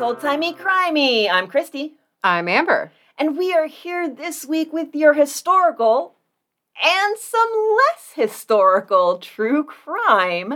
It's Old Timey Crimey. I'm Christy. I'm Amber. And we are here this week with your historical and some less historical true crime.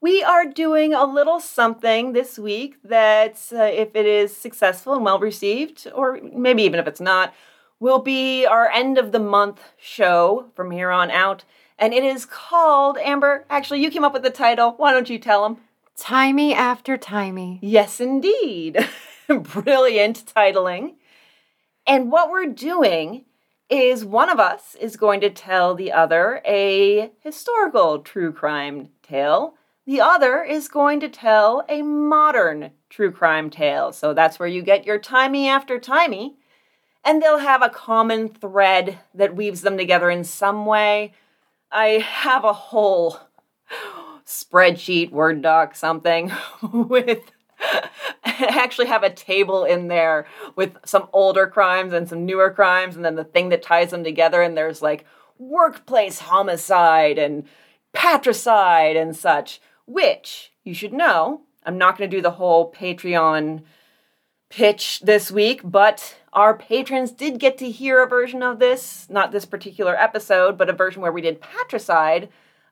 We are doing a little something this week that, uh, if it is successful and well received, or maybe even if it's not, will be our end of the month show from here on out. And it is called, Amber, actually, you came up with the title. Why don't you tell them? Timey after timey. Yes, indeed. Brilliant titling. And what we're doing is one of us is going to tell the other a historical true crime tale. The other is going to tell a modern true crime tale. So that's where you get your timey after timey. And they'll have a common thread that weaves them together in some way. I have a whole spreadsheet, Word doc, something with I actually have a table in there with some older crimes and some newer crimes, and then the thing that ties them together. And there's like workplace homicide and patricide and such, which you should know. I'm not going to do the whole Patreon pitch this week, but our patrons did get to hear a version of this, not this particular episode, but a version where we did patricide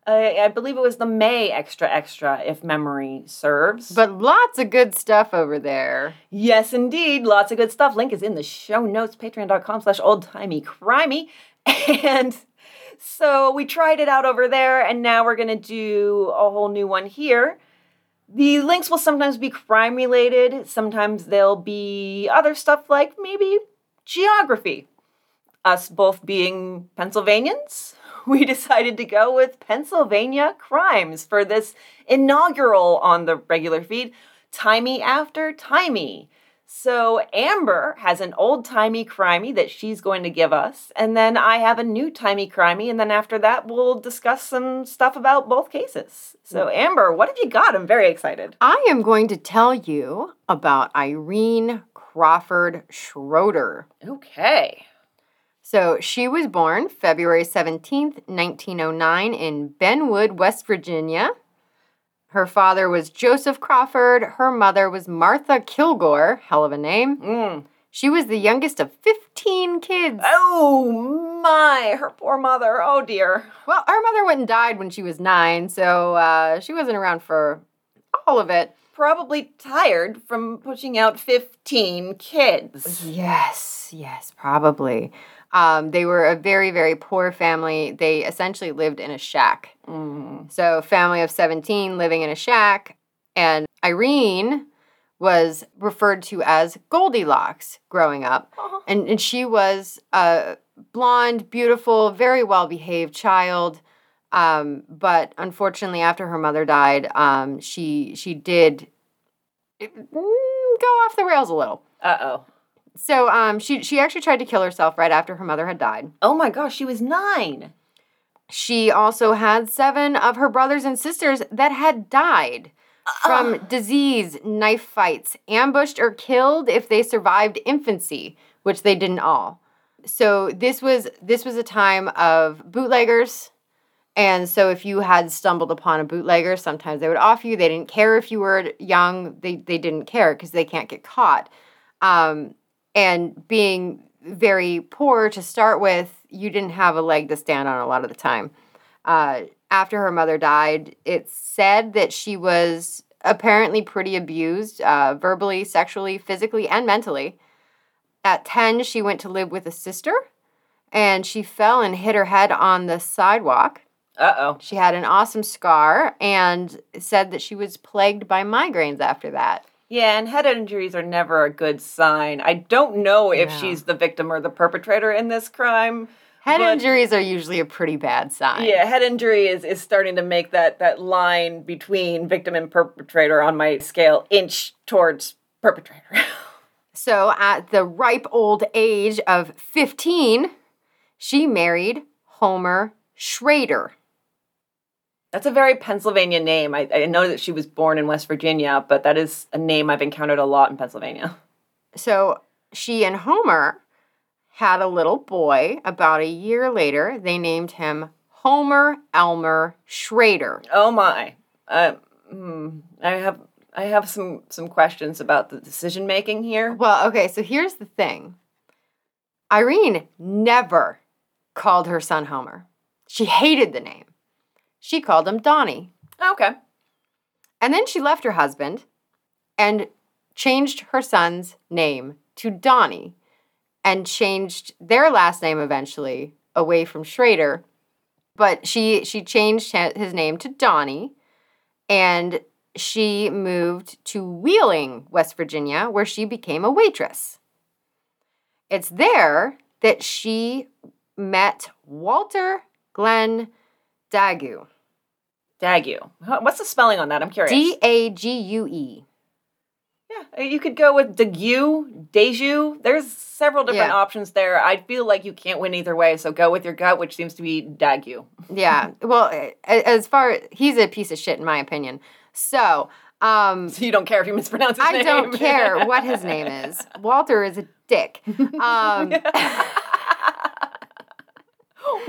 I, I believe it was the May extra extra, if memory serves. But lots of good stuff over there. Yes, indeed. Lots of good stuff. Link is in the show notes, patreon.com slash oldtimey crimey. And so we tried it out over there, and now we're going to do a whole new one here. The links will sometimes be crime related, sometimes they'll be other stuff like maybe geography. Us both being Pennsylvanians, we decided to go with Pennsylvania crimes for this inaugural on the regular feed, Timey After Timey. So Amber has an old timey crimey that she's going to give us, and then I have a new timey crimey, and then after that we'll discuss some stuff about both cases. So mm. Amber, what have you got? I'm very excited. I am going to tell you about Irene Crawford Schroeder. Okay. So she was born February 17th, 1909, in Benwood, West Virginia. Her father was Joseph Crawford. Her mother was Martha Kilgore. Hell of a name. Mm. She was the youngest of 15 kids. Oh my, her poor mother. Oh dear. Well, her mother went and died when she was nine, so uh, she wasn't around for all of it. Probably tired from pushing out 15 kids. Yes, yes, probably. Um, they were a very, very poor family. They essentially lived in a shack. Mm. So, family of 17 living in a shack. And Irene was referred to as Goldilocks growing up. Uh-huh. And, and she was a blonde, beautiful, very well behaved child. Um, but unfortunately, after her mother died, um, she she did mm, go off the rails a little. Uh oh. So um, she she actually tried to kill herself right after her mother had died. Oh my gosh, she was nine. She also had seven of her brothers and sisters that had died from disease, knife fights, ambushed or killed if they survived infancy, which they didn't all. So this was this was a time of bootleggers. And so if you had stumbled upon a bootlegger, sometimes they would off you. They didn't care if you were young. They they didn't care because they can't get caught. Um, and being very poor to start with, you didn't have a leg to stand on a lot of the time. Uh, after her mother died, it's said that she was apparently pretty abused uh, verbally, sexually, physically, and mentally. At 10, she went to live with a sister and she fell and hit her head on the sidewalk. Uh oh. She had an awesome scar and said that she was plagued by migraines after that. Yeah, and head injuries are never a good sign. I don't know if No. she's the victim or the perpetrator in this crime. Head but- injuries are usually a pretty bad sign. Yeah, head injury is, is starting to make that, that line between victim and perpetrator on my scale inch towards perpetrator. So, at the ripe old age of 15, she married Homer Schrader. That's a very Pennsylvania name. I, I know that she was born in West Virginia, but that is a name I've encountered a lot in Pennsylvania. So, she and Homer had a little boy. About a year later, they named him Homer Elmer Schrader. Oh my. Uh, hmm, I have I have some some questions about the decision making here. Well, okay, so here's the thing Irene never called her son Homer. She hated the name. She called him Donnie. Oh, okay. And then she left her husband and changed her son's name to Donnie and changed their last name eventually away from Schrader. But she she changed his name to Donnie and she moved to Wheeling, West Virginia, where she became a waitress. It's there that she met Walter Glenn Dague. Dague. What's the spelling on that? I'm curious. D A G U E. yeah, you could go with Dague, Deju. There's several different Yeah. options there. I feel like you can't win either way, so go with your gut, which seems to be Dague. Yeah. Well, as far he's a piece of shit in my opinion. So, um So you don't care if you mispronounce his I name. don't care what his name is. Walter is a dick. Um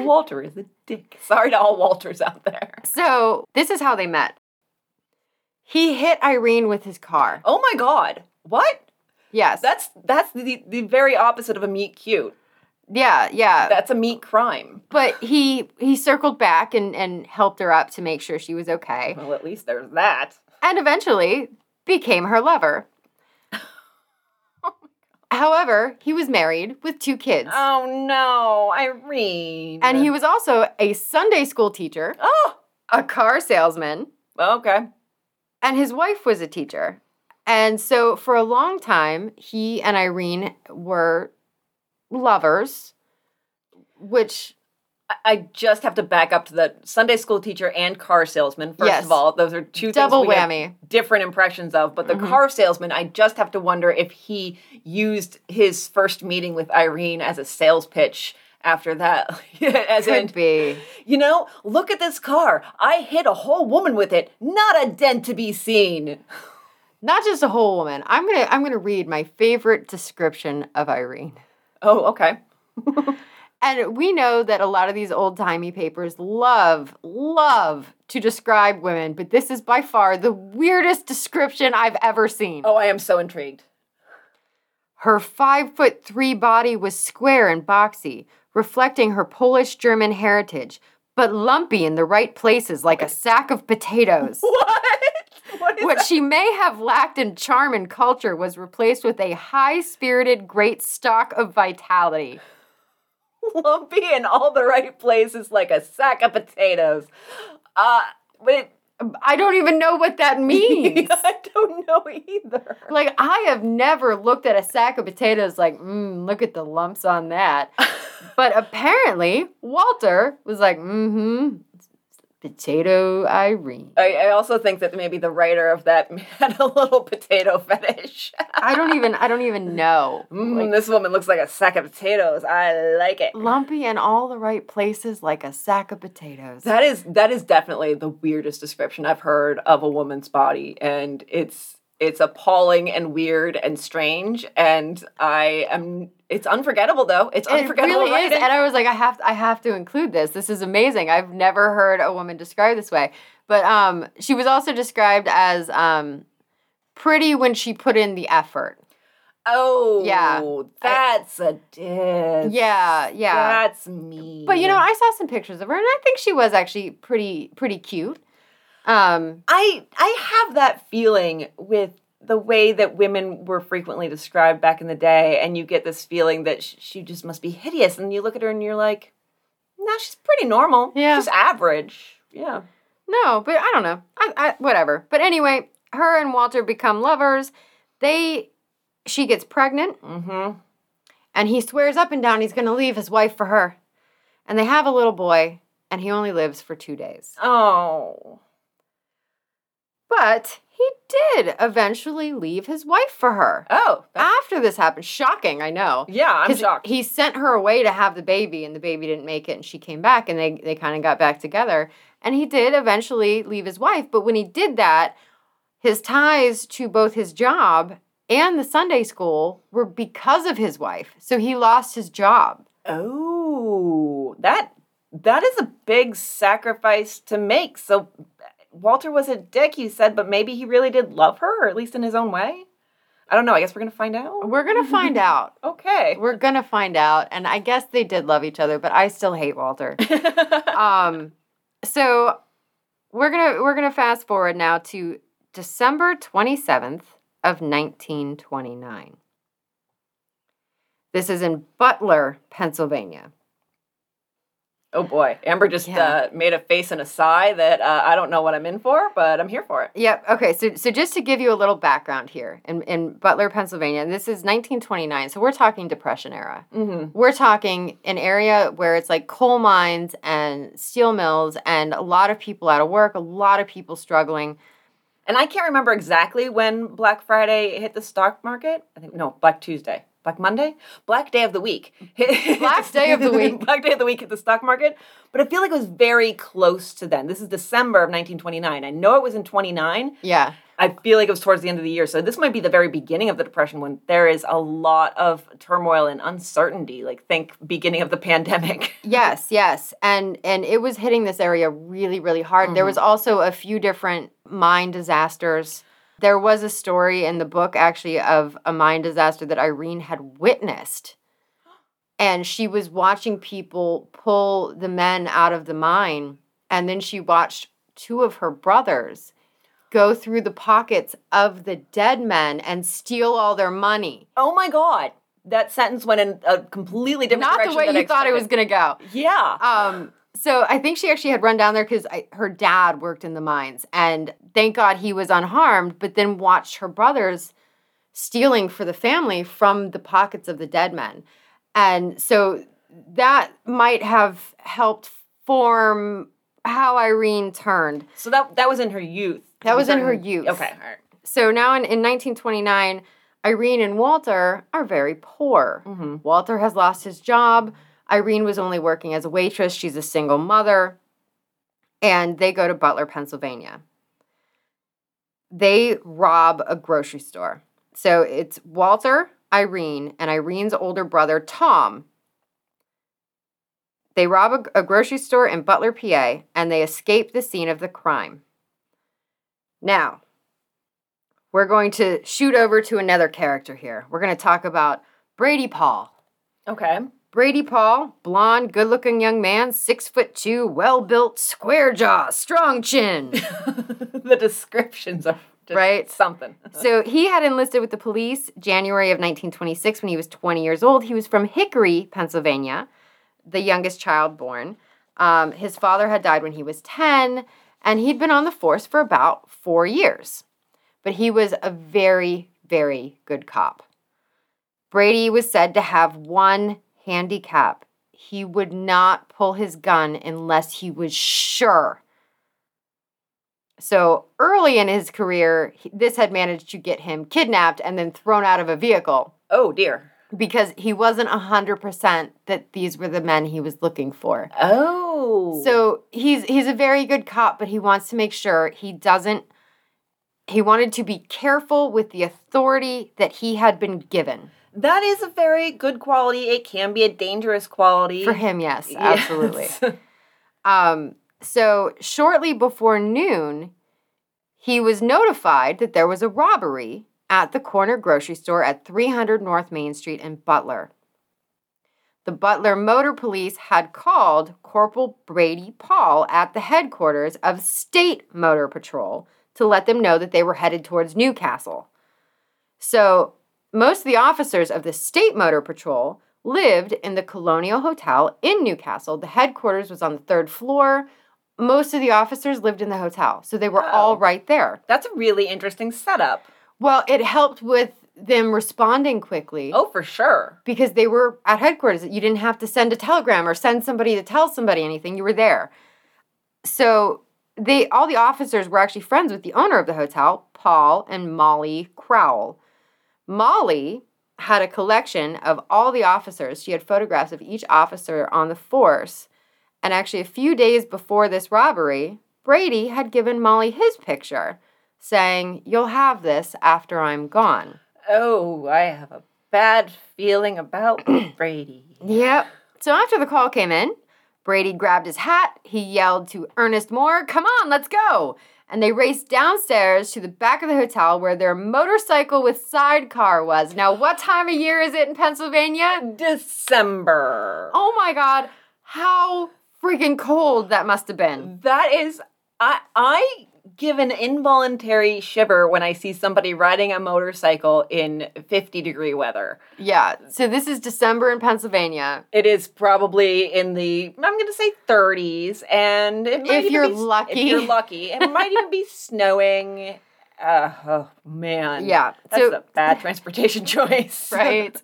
Walter is a dick. Sorry to all Walters out there. so, this is how they met. He hit Irene with his car. Oh my god. What? Yes. That's that's the, the very opposite of a meet cute. yeah, yeah. That's a meet crime. but he he circled back and and helped her up to make sure she was okay. Well, at least there's that. and eventually became her lover. However, he was married with two kids. Oh no, Irene. and he was also a Sunday school teacher, Oh, a car salesman, okay. and his wife was a teacher. And so for a long time, he and Irene were lovers, which I- just have to back up to the Sunday school teacher and car salesman. First Yes. of all, those are two double things we have whammy. different impressions of. But the Mhm. car salesman, I just have to wonder if he used his first meeting with Irene as a sales pitch after that. as in, be. you know, look at this car. I hit a whole woman with it, not a dent to be seen. Not just a whole woman. I'm gonna I'm gonna read my favorite description of Irene. Oh, okay. And we know that a lot of these old timey papers love, love to describe women, but this is by far the weirdest description I've ever seen. Oh, I am so intrigued. Her five foot three body was square and boxy, reflecting her Polish German heritage, but lumpy in the right places like a sack of potatoes. What? What What she may have lacked in charm and culture was replaced with a high spirited, great stock of vitality. lumpy in all the right places like a sack of potatoes. Uh, but it, I don't even know what that means. I don't know either. Like, I have never looked at a sack of potatoes like, mm, look at the lumps on that. But apparently, Walter was like, mm hmm, potato Irene. I, I also think that maybe the writer of that had a little potato fetish. I don't even, I don't even know. Mm, Like, this woman looks like a sack of potatoes. I like it. lumpy in all the right places like a sack of potatoes. That is that is definitely the weirdest description I've heard of a woman's body, and it's it's appalling and weird and strange. And I am it's unforgettable though. It's It unforgettable. really is, and I was like, I have, I have to include this. This is amazing. I've never heard a woman described this way. But um, she was also described as um, pretty when she put in the effort. Oh, Yeah. that's a diss. Yeah, yeah. That's me. But you know, I saw some pictures of her, and I think she was actually pretty, pretty cute. Um, I I have that feeling with the way that women were frequently described back in the day, and you get this feeling that sh- she just must be hideous, and you look at her and you're like, no, she's pretty normal. Yeah. she's average. Yeah. no, but I don't know. I, I, whatever. But anyway, her and Walter become lovers. They, she gets pregnant. Mm-hmm. And he swears up and down he's going to leave his wife for her. And they have a little boy, and he only lives for two days. Oh. But he did eventually leave his wife for her. Oh. After this happened, shocking, I know. yeah, I'm shocked. He sent her away to have the baby, and the baby didn't make it, and she came back, and they, they kind of got back together. And he did eventually leave his wife. But when he did that, his ties to both his job and the Sunday school were because of his wife. So he lost his job. Oh, that that is a big sacrifice to make. So Walter was a dick, you said, but maybe he really did love her, or at least in his own way. I don't know. I guess we're gonna find out. We're gonna find out. Okay. We're gonna find out. And I guess they did love each other, but I still hate Walter. um, so we're gonna we're gonna fast forward now to December twenty seventh of nineteen twenty nine. This is in Butler, Pennsylvania. Oh boy, Amber just Yeah. uh, made a face and a sigh that uh, I don't know what I'm in for, but I'm here for it. Yep. Okay. So, so just to give you a little background here, in, in Butler, Pennsylvania, this is 1929. So we're talking Depression era. Mm-hmm. We're talking an area where it's like coal mines and steel mills, and a lot of people out of work, a lot of people struggling. And I can't remember exactly when Black Friday hit the stock market. I think no, Black Tuesday. Black Monday? Black Day of the Week. Black Day of the Week. Black Day of the Week at the stock market. But I feel like it was very close to then. This is December of 1929. I know it was in 29. Yeah. I feel like it was towards the end of the year. So this might be the very beginning of the Depression when there is a lot of turmoil and uncertainty. Like think beginning of the pandemic. Yes, yes. And and it was hitting this area really, really hard. There mm-hmm. was also a few different mine disasters. There was a story in the book actually of a mine disaster that Irene had witnessed. And she was watching people pull the men out of the mine. And then she watched two of her brothers go through the pockets of the dead men and steal all their money. Oh my god. That sentence went in a completely different direction. Not the way than I you thought it was going to go. Yeah. Um, so I think she actually had run down there because her dad worked in the mines, and thank God he was unharmed. But then watched her brothers stealing for the family from the pockets of the dead men, and so that might have helped form how Irene turned. So that that was in her youth. That was in her youth. Okay, all right. So now in, in 1929, Irene and Walter are very poor. Mm-hmm. Walter has lost his job. Irene was only working as a waitress. She's a single mother. And they go to Butler, Pennsylvania. They rob a grocery store. So it's Walter, Irene, and Irene's older brother, Tom. They rob a, a grocery store in Butler, PA, and they escape the scene of the crime. Now, we're going to shoot over to another character here. We're going to talk about Brady Paul. Okay. Brady Paul, blonde, good looking young man, six foot two, well built, square jaw, strong chin. the descriptions are just Right. something. so he had enlisted with the police January of 1926 when he was 20 years old. He was from Hickory, Pennsylvania, the youngest child born. Um, his father had died when he was 10, and he'd been on the force for about four years. But he was a very, very good cop. Brady was said to have one handicap. He would not pull his gun unless he was sure. So early in his career, this had managed to get him kidnapped and then thrown out of a vehicle Oh dear. because he wasn't 100% that these were the men he was looking for. Oh. So he's he's a very good cop, but he wants to make sure he doesn't he wanted to be careful with the authority that he had been given. That is a very good quality. It can be a dangerous quality. For him, yes, Yes. absolutely. Um, so shortly before noon, he was notified that there was a robbery at the corner grocery store at 300 North Main Street in Butler. The Butler Motor Police had called Corporal Brady Paul at the headquarters of State Motor Patrol to let them know that they were headed towards New Castle. So, most of the officers of the State Motor Patrol lived in the Colonial Hotel in New Castle. The headquarters was on the third floor. Most of the officers lived in the hotel, so they were all Oh. right there. That's a really interesting setup. Well, it helped with them responding quickly Oh, for sure. because they were at headquarters. You didn't have to send a telegram or send somebody to tell somebody anything. You were there. So they all the officers were actually friends with the owner of the hotel, Paul and Molly Crowell. Molly had a collection of all the officers. She had photographs of each officer on the force. And actually, a few days before this robbery, Brady had given Molly his picture, saying, You'll have this after I'm gone. Oh, I have a bad feeling about Brady. Yep. So after the call came in, Brady grabbed his hat. He yelled to Ernest Moore, Come on, let's go. And they raced downstairs to the back of the hotel where their motorcycle with sidecar was. Now, what time of year is it in Pennsylvania? December. Oh my god, how freaking cold that must have been. That is, I I give an involuntary shiver when I see somebody riding a motorcycle in 50 degree weather. Yeah, so this is December in Pennsylvania. It is probably in the I'm going to say 30s, and If you're be- lucky. if you're lucky, it might even be snowing. Uh, oh man, Yeah, that's so a bad transportation choice, right?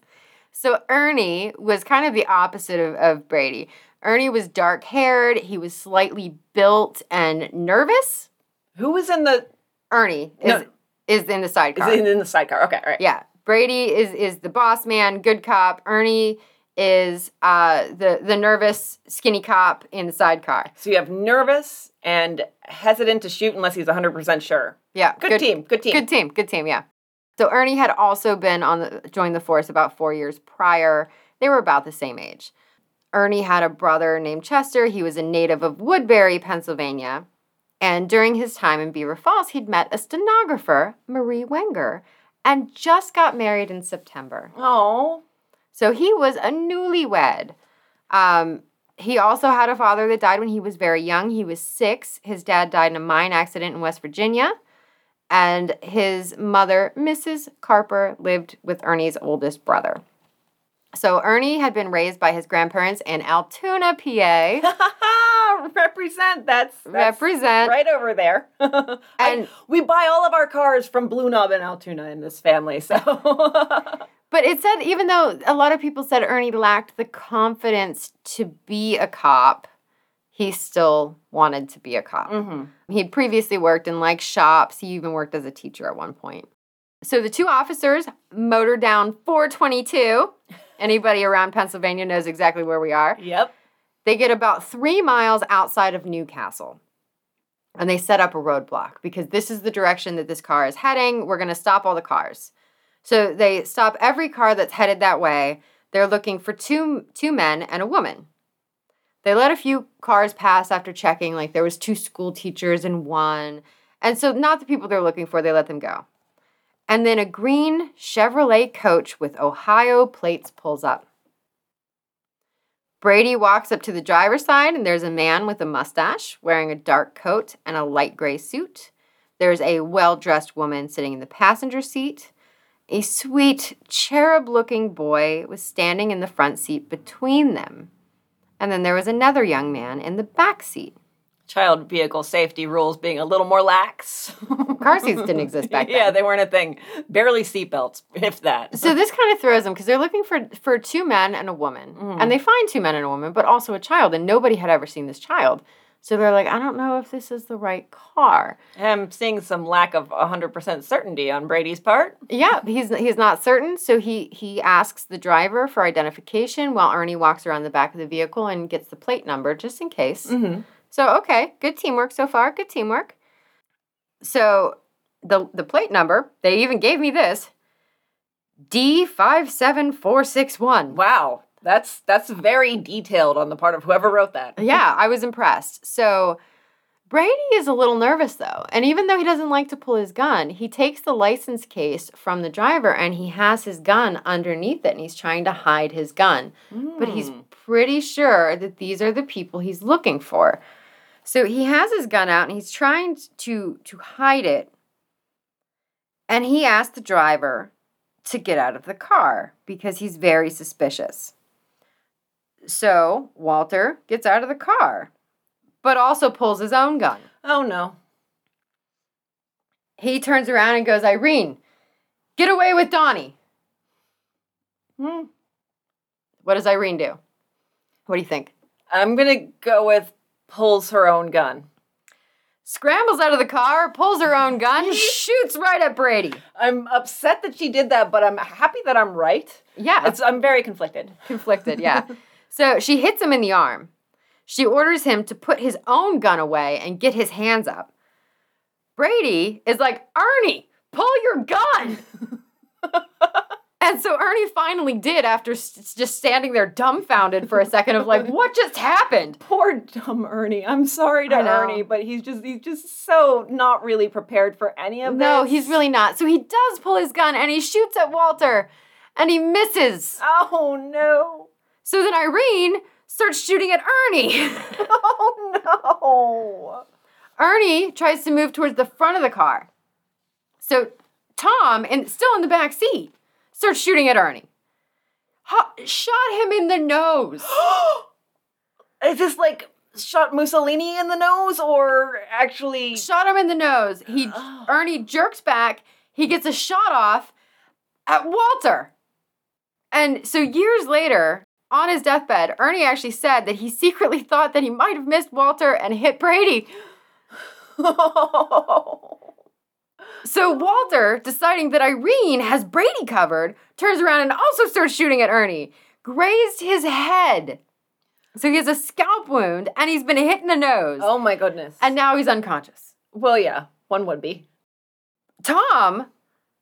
So Ernie was kind of the opposite of, of Brady. Ernie was dark haired, he was slightly built and nervous. Who was in the? Ernie is, No. is in the sidecar. it in the sidecar? Okay, all right. yeah. Brady is is the boss man, good cop. Ernie is uh the the nervous skinny cop in the sidecar. So you have nervous and hesitant to shoot unless he's 100 percent sure. Yeah. Good, team. Good team. Good team. Good team. Yeah. So Ernie had also been on the joined the force about four years prior. They were about the same age. Ernie had a brother named Chester. He was a native of Woodbury, Pennsylvania. And during his time in Beaver Falls, he'd met a stenographer, Marie Wenger, and just got married in September. Oh, So he was a newlywed. Um, he also had a father that died when he was very young. He was six. His dad died in a mine accident in West Virginia. And his mother, Mrs. Carper, lived with Ernie's oldest brother. So Ernie had been raised by his grandparents in Altoona, PA. represent. That's, that's Represent. right over there. And- and we buy all of our cars from Blue Knob and Altoona in this family. So But it said, even though a lot of people said Ernie lacked the confidence to be a cop, he still wanted to be a cop. Mhm. He'd previously worked in like shops. He even worked as a teacher at one point. So the two officers motored down 422. Anybody around Pennsylvania knows exactly where we are. Yep. They get about three miles outside of New Castle. And they set up a roadblock because this is the direction that this car is heading. We're going to stop all the cars. So they stop every car that's headed that way. They're looking for two two men and a woman. They let a few cars pass after checking, like there was two school teachers and one. And so not the people they're looking for, they let them go. And then a green Chevrolet coach with Ohio plates pulls up. Brady walks up to the driver's side, and there's a man with a mustache wearing a dark coat and a light gray suit. There's a well dressed woman sitting in the passenger seat. A sweet, cherub looking boy was standing in the front seat between them. And then there was another young man in the back seat. Child vehicle safety rules being a little more lax. Car seats didn't exist back then. Yeah, they weren't a thing. Barely seatbelts, if that. So this kind of throws them because they're looking for for two men and a woman, Mhm. and they find two men and a woman, but also a child, and nobody had ever seen this child. So they're like, I don't know if this is the right car. I'm seeing some lack of 100% certainty on Brady's part. Yeah, he's he's not certain, so he he asks the driver for identification while Ernie walks around the back of the vehicle and gets the plate number just in case. Mm-hmm. So okay, good teamwork so far. Good teamwork. So the the plate number, they even gave me this. D five seven four six one. Wow, that's that's very detailed on the part of whoever wrote that. Yeah, I was impressed. So Brady is a little nervous though. And even though he doesn't like to pull his gun, he takes the license case from the driver and he has his gun underneath it and he's trying to hide his gun. But he's Mm. pretty sure that these are the people he's looking for. So he has his gun out and he's trying to to hide it. And he asked the driver to get out of the car because he's very suspicious. So Walter gets out of the car, but also pulls his own gun. Oh no. He turns around and goes, Irene, get away with Donnie. Hmm. What does Irene do? What do you think? I'm gonna go with pulls her own gun. Scrambles out of the car, pulls her own gun, shoots right at Brady. I'm upset that she did that, but I'm happy that I'm right. Yeah, It's, I'm very conflicted. conflicted, yeah. so she hits him in the arm. She orders him to put his own gun away and get his hands up. Brady is like, Ernie, pull your gun. and so Ernie finally did after s- just standing there dumbfounded for a second of like, what just happened? Poor dumb Ernie. I'm sorry to Ernie, but he's just he's just so not really prepared for any of No, this. No, he's really not. So he does pull his gun and he shoots at Walter and he misses. Oh no. So then Irene starts shooting at Ernie. Oh no. Ernie tries to move towards the front of the car. So Tom, and still in the back seat, starts shooting at Ernie. Ha- shot him in the nose. Is this like shot Mussolini in the nose or actually Shot him in the nose. He. Ernie jerks back. He gets a shot off at Walter. And so years later, on his deathbed, Ernie actually said that he secretly thought that he might have missed Walter and hit Brady. So Walter, deciding that Irene has Brady covered, turns around and also starts shooting at Ernie. Grazed his head. So he has a scalp wound and he's been hit in the nose. oh my goodness. And now he's unconscious. well yeah, one would be. Tom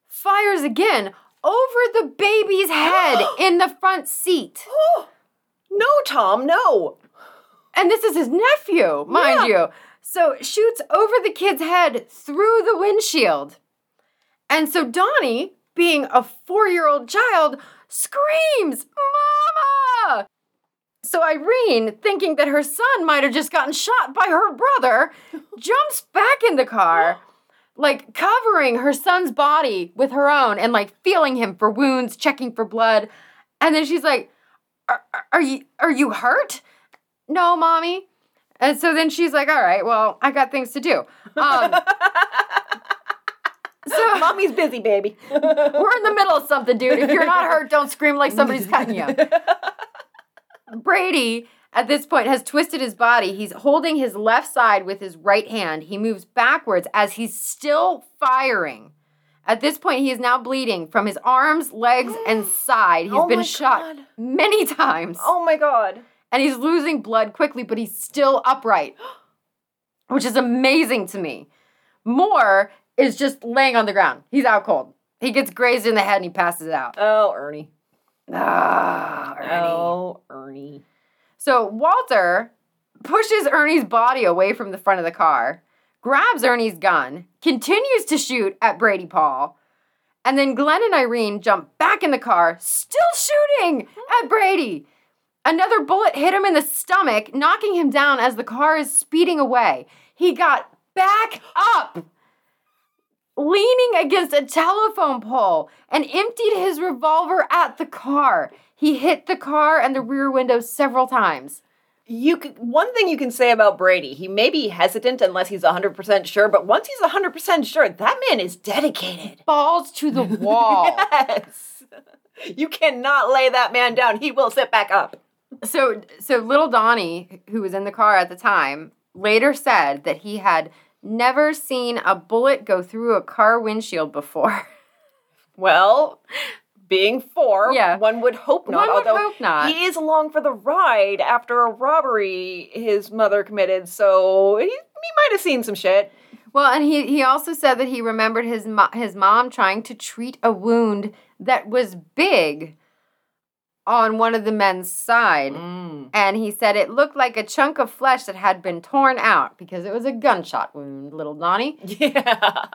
fires again over the baby's head in the front seat. no, Tom, no. And this is his nephew, mind you. So shoots over the kid's head through the windshield. And so Donnie, being a four year old child, screams, Mama! So Irene, thinking that her son might have just gotten shot by her brother, jumps back in the car, like covering her son's body with her own and like feeling him for wounds, checking for blood. And then she's like, Are, are- are you are you hurt? No, mommy. And so then she's like, all right, well, I got things to do. Um, so Mommy's busy, baby. we're in the middle of something, dude. If you're not hurt, don't scream like somebody's cutting you. Brady, at this point, has twisted his body. He's holding his left side with his right hand. He moves backwards as he's still firing. At this point, he is now bleeding from his arms, legs, and side. He's Oh been shot God. many times oh my god. And he's losing blood quickly, but he's still upright, which is amazing to me. Moore is just laying on the ground. He's out cold. He gets grazed in the head and he passes out. Oh, Ernie. Ah, Ernie. Oh, Ernie. So Walter pushes Ernie's body away from the front of the car, grabs Ernie's gun, continues to shoot at Brady Paul, and then Glenn and Irene jump back in the car, still shooting at Brady. Another bullet hit him in the stomach, knocking him down as the car is speeding away. He got back up, leaning against a telephone pole, and emptied his revolver at the car. He hit the car and the rear window several times. You could, one thing you can say about Brady, he may be hesitant unless he's 100% sure, but once he's 100% sure, that man is dedicated. Balls to the wall. Yes. You cannot lay that man down. He will sit back up. So, so little Donnie, who was in the car at the time, later said that he had never seen a bullet go through a car windshield before. Well, being four, Yeah. one would hope not. One would although hope not. he is along for the ride after a robbery his mother committed, so he, he might have seen some shit. Well, and he he also said that he remembered his mo- his mom trying to treat a wound that was big on one of the men's side. Mm. And he said it looked like a chunk of flesh that had been torn out because it was a gunshot wound, little Donnie. Yeah.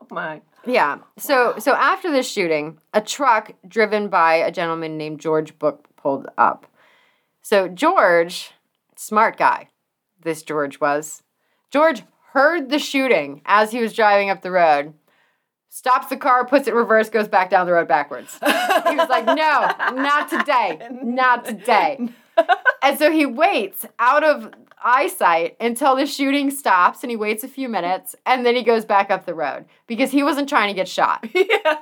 Oh my. Yeah. So so after this shooting, a truck driven by a gentleman named George Book pulled up. So George, smart guy, this George was. George heard the shooting as he was driving up the road. Stops the car, puts it in reverse, goes back down the road backwards. He was like, "No, not today. Not today." And so he waits out of eyesight until the shooting stops and he waits a few minutes and then he goes back up the road because he wasn't trying to get shot. yeah.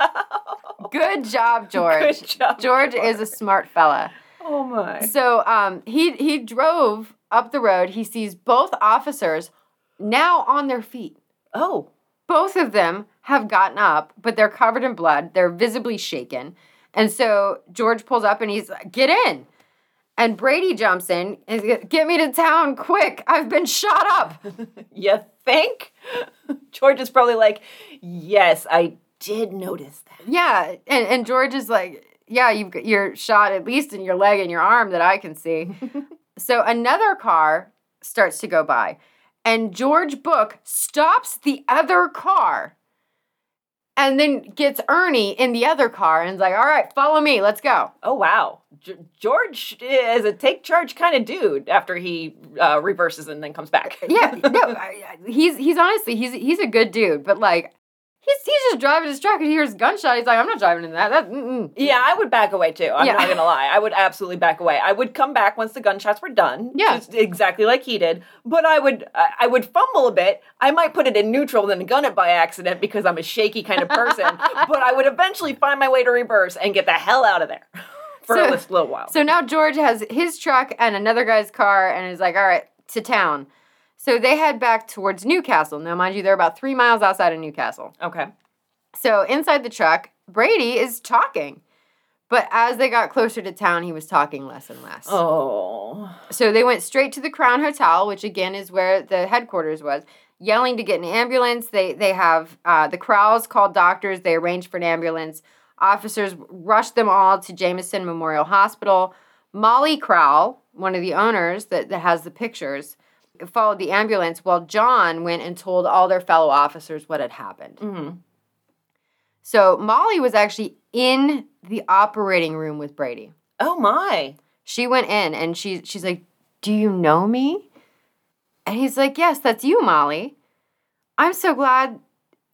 Good job, George. Good job, George is a smart fella. Oh my. So um, he he drove up the road. He sees both officers now on their feet. Oh. Both of them have gotten up, but they're covered in blood. They're visibly shaken. And so George pulls up and he's like, "Get in." And Brady jumps in and he's, "Get me to town quick. I've been shot up." You think? George is probably like, yes, I did notice that. Yeah, and and George is like, yeah, you've got you're shot at least in your leg and your arm that I can see. so another car starts to go by, and George Book stops the other car. And then gets Ernie in the other car and is like, all right, follow me, let's go. Oh wow, G- George is a take charge kind of dude. After he uh, reverses and then comes back. Yeah, no, he's he's honestly he's he's a good dude, but like he's he's just driving his truck and he hears gunshot. He's like, I'm not driving in that. That mm-mm. Yeah, I would back away too. I'm Yeah. not gonna lie. I would absolutely back away. I would come back once the gunshots were done. Yeah. just exactly like he did. But I would, I I would fumble a bit. I might put it in neutral, and then gun it by accident because I'm a shaky kind of person. but I would eventually find my way to reverse and get the hell out of there for So- a little while. So now George has his truck and another guy's car and is like, all right, to town. So they head back towards New Castle. Now, mind you, they're about three miles outside of New Castle. okay. So inside the truck, Brady is talking. But as they got closer to town, he was talking less and less. Oh. So they went straight to the Crown Hotel, which again is where the headquarters was, yelling to get an ambulance. They they have uh, the Crowells called doctors. They arranged for an ambulance. Officers rushed them all to Jameson Memorial Hospital. Molly Crowell, one of the owners that, that has the pictures, followed the ambulance while John went and told all their fellow officers what had happened. hmm So Molly was actually in the operating room with Brady. Oh my. She went in and she she's like, "Do you know me?" And he's like, "Yes, that's you, Molly. I'm so glad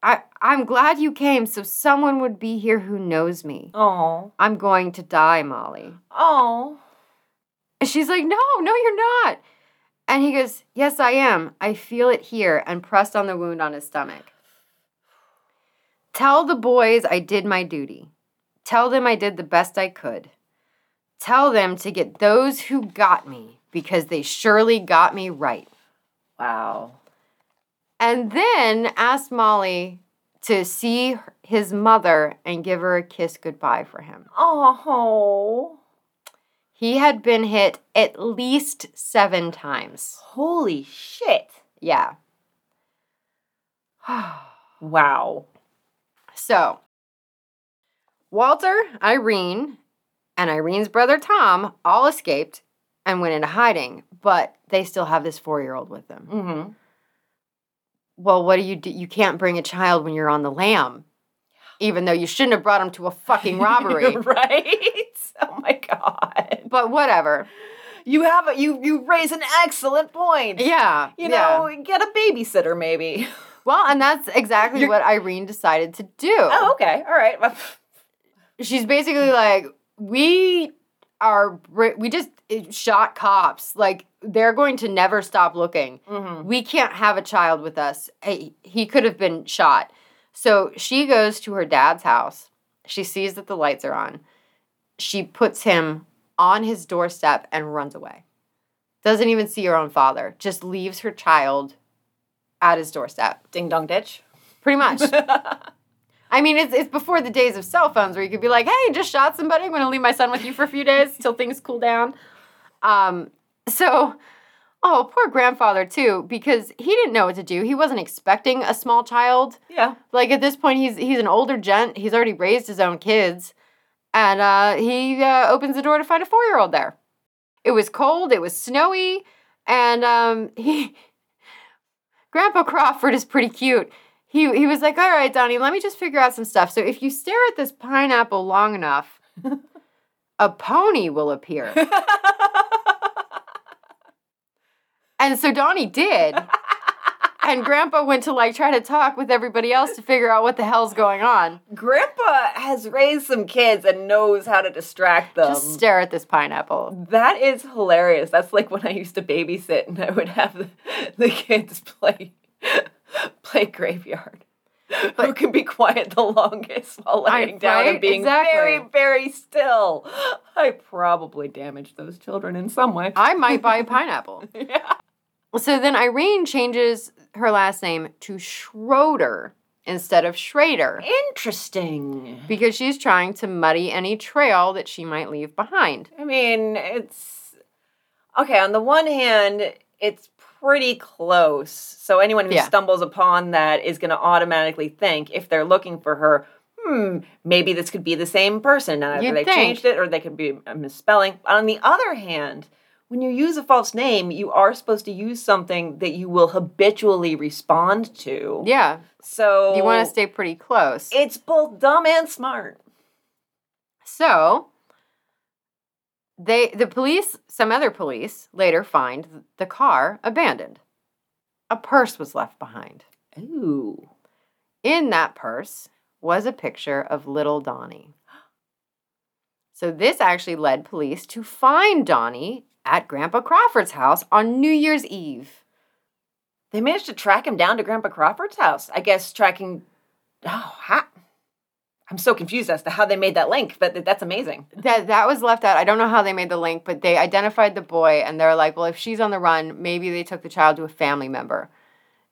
I I'm glad you came so someone would be here who knows me. Oh. I'm going to die, Molly." Oh. And she's like, "No, no you're not." And he goes, "Yes, I am. I feel it here." And pressed on the wound on his stomach. Tell the boys I did my duty. Tell them I did the best I could. Tell them to get those who got me because they surely got me right. Wow. And then asked Molly to see his mother and give her a kiss goodbye for him. Oh. He had been hit at least seven times. Holy shit. Yeah. Wow. So, Walter, Irene, and Irene's brother Tom all escaped and went into hiding, but they still have this four year old with them. Mm-hmm. Well, what do you do? You can't bring a child when you're on the lam, even though you shouldn't have brought him to a fucking robbery. right? Oh my god. but whatever. You have a you you raise an excellent point. Yeah. You yeah. know, get a babysitter maybe. Well, and that's exactly You're- what Irene decided to do. Oh, okay. All right. She's basically like we are we just eh, shot cops like they're going to never stop looking mhm. we can't have a child with us Eh, he could have been shot so she goes to her dad's house she sees that the lights are on she puts him on his doorstep and runs away doesn't even see her own father just leaves her child at his doorstep Ding dong ditch. pretty much I mean, it's it's before the days of cell phones where you could be like, "Hey, just shot somebody. I'm going to leave my son with you for a few days till things cool down." Um, so, oh, poor grandfather too, because he didn't know what to do. He wasn't expecting a small child. yeah. Like at this point, he's he's an older gent. He's already raised his own kids, and uh, he uh, opens the door to find a four year old there. It was cold. It was snowy, and um, he Grandpa Crawford is pretty cute. He he was like, "All right, Donnie, let me just figure out some stuff. So if you stare at this pineapple long enough, a pony will appear." And so Donnie did. and Grandpa went to like try to talk with everybody else to figure out what the hell's going on. Grandpa has raised some kids and knows how to distract them. Just stare at this pineapple. That is hilarious. That's like when I used to babysit and I would have the, the kids play play graveyard. Who can be quiet the longest while I- laying down and being Exactly. very, very still? I probably damaged those children in some way. I might buy a pineapple. yeah. So then Irene changes her last name to Schroeder instead of Schrader Interesting. because she's trying to muddy any trail that she might leave behind. I mean, it's okay. On the one hand, it's pretty close. So anyone who Yeah. stumbles upon that is going to automatically think, if they're looking for her, hmm, maybe this could be the same person. Now, either they changed it or they could be a misspelling. On the other hand, when you use a false name, you are supposed to use something that you will habitually respond to. Yeah. So You want to stay pretty close. It's both dumb and smart. So they the police, some other police later find the car abandoned. A purse was left behind. Ooh. In that purse was a picture of little Donnie. So this actually led police to find Donnie at Grandpa Crawford's house on New Year's Eve. They managed to track him down to Grandpa Crawford's house. I guess tracking. Oh, how? I'm so confused as to how they made that link, but that's amazing. That that was left out. I don't know how they made the link, but they identified the boy and they're like, well, if she's on the run, maybe they took the child to a family member.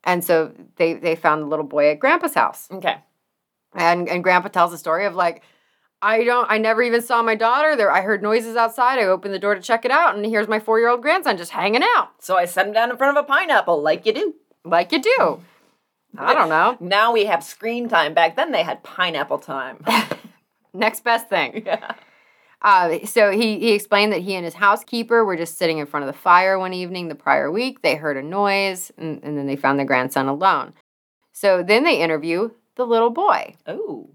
And so they they found the little boy at Grandpa's house. Okay. And and Grandpa tells the story of like, I don't I never even saw my daughter. There I heard noises outside. I opened the door to check it out, and here's my four-year-old grandson just hanging out. So I set him down in front of a pineapple, like you do. Like you do. I don't know. Now we have screen time. Back then they had pineapple time. Next best thing. yeah. Uh, so he, he explained that he and his housekeeper were just sitting in front of the fire one evening the prior week. They heard a noise and, and then they found their grandson alone. So then they interview the little boy. Oh.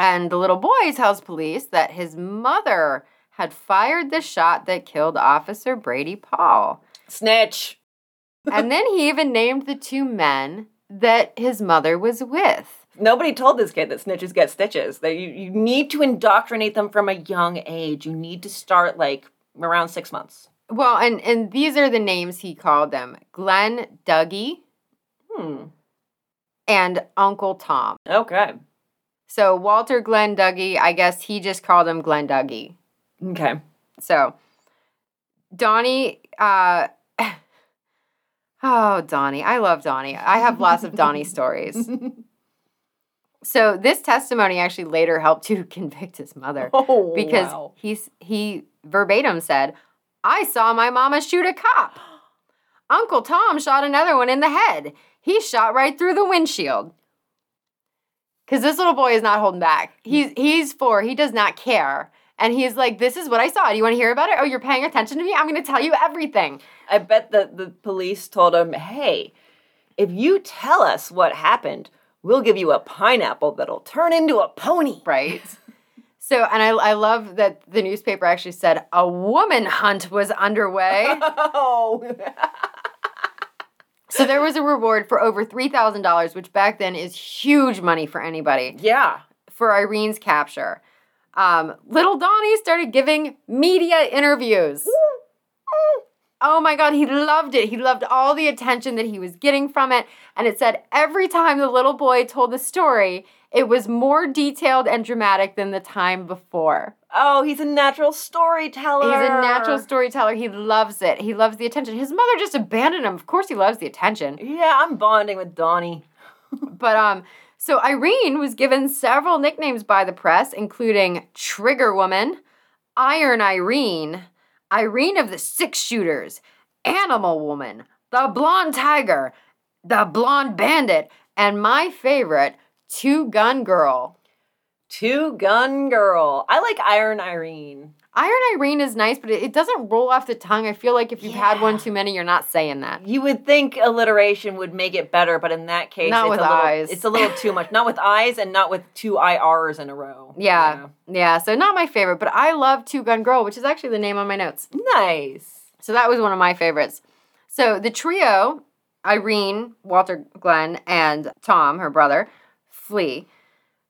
And the little boy tells police that his mother had fired the shot that killed Officer Brady Paul. Snitch. And then he even named the two men that his mother was with. Nobody told this kid that snitches get stitches. That you, you need to indoctrinate them from a young age. You need to start like around six months. Well, and, and these are the names he called them Glenn Dougie Hmm. and Uncle Tom. Okay. So Walter Glenn Dougie, I guess he just called him Glenn Dougie. Okay. So Donnie, uh, oh Donnie, I love Donnie. I have lots of Donnie stories. So this testimony actually later helped to convict his mother Oh, because wow. he's he verbatim said, "I saw my mama shoot a cop. Uncle Tom shot another one in the head. He shot right through the windshield." Cuz this little boy is not holding back. Mm. He's he's 4. He does not care. And he's like, "This is what I saw. Do you want to hear about it? Oh, you're paying attention to me? I'm going to tell you everything." I bet that the police told him, hey, if you tell us what happened, we'll give you a pineapple that'll turn into a pony. Right? so, and I I love that the newspaper actually said a woman hunt was underway. Oh. So there was a reward for over $3,000, which back then is huge money for anybody, yeah. for Irene's capture. Um, little Donnie started giving media interviews. Oh my God, he loved it. He loved all the attention that he was getting from it. And it said every time the little boy told the story, it was more detailed and dramatic than the time before. Oh, he's a natural storyteller. He's a natural storyteller. He loves it. He loves the attention. His mother just abandoned him. Of course, he loves the attention. Yeah, I'm bonding with Donnie. But um, so Irene was given several nicknames by the press, including Trigger Woman, Iron Irene, Irene of the Six Shooters, Animal Woman, the Blonde Tiger, the Blonde Bandit, and my favorite, Two Gun Girl. Two Gun Girl. I like Iron Irene. Iron Irene is nice, but it, doesn't roll off the tongue. I feel like if you've had one too many, you're not saying that. You would think alliteration would make it better, but in that case, Not it's with a little, eyes. It's a little too much. Not with eyes, and not with two IRs in a row. Yeah, yeah. So not my favorite, but I love Two Gun Girl, which is actually the name on my notes. Nice. So that was one of my favorites. So the trio, Irene, Walter Glenn, and Tom, her brother, flee.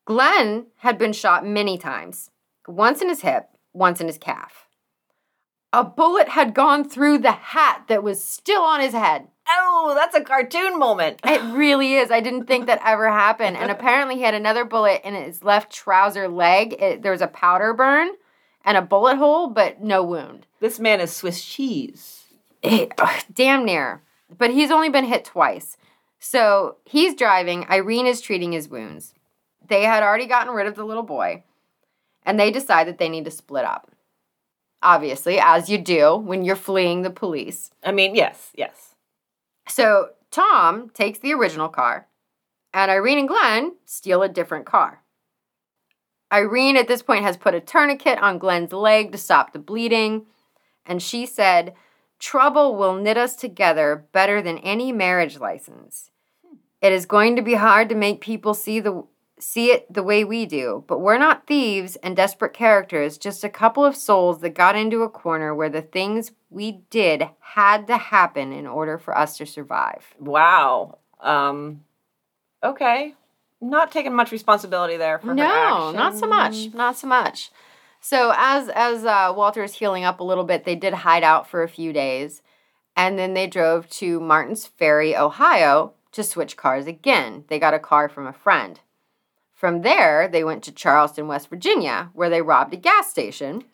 Glenn had been shot many times, once in his hip, once in his calf. A bullet had gone through the hat that was still on his head. Oh, that's a cartoon moment. It really is. I didn't think that ever happened. And apparently, he had another bullet in his left trouser leg. It, there was a powder burn and a bullet hole, but no wound. This man is Swiss cheese. It- ugh, damn near. But he's only been hit twice. So he's driving. Irene is treating his wounds. They had already gotten rid of the little boy, and they decide that they need to split up. Obviously, as you do when you're fleeing the police. I mean, yes, yes. So Tom takes the original car, and Irene and Glenn steal a different car. Irene at this point has put a tourniquet on Glenn's leg to stop the bleeding, and she said, Trouble will knit us together better than any marriage license. It is going to be hard to make people see the see it the way we do, but we're not thieves and desperate characters, just a couple of souls that got into a corner where the things we did had to happen in order for us to survive. Wow. Um, okay. Not taking much responsibility there for her No, not so much. Not so much. So as as uh, Walter is healing up a little bit, they did hide out for a few days, and then they drove to Martins Ferry, Ohio, to switch cars again. They got a car from a friend. From there, they went to Charleston, West Virginia, where they robbed a gas station,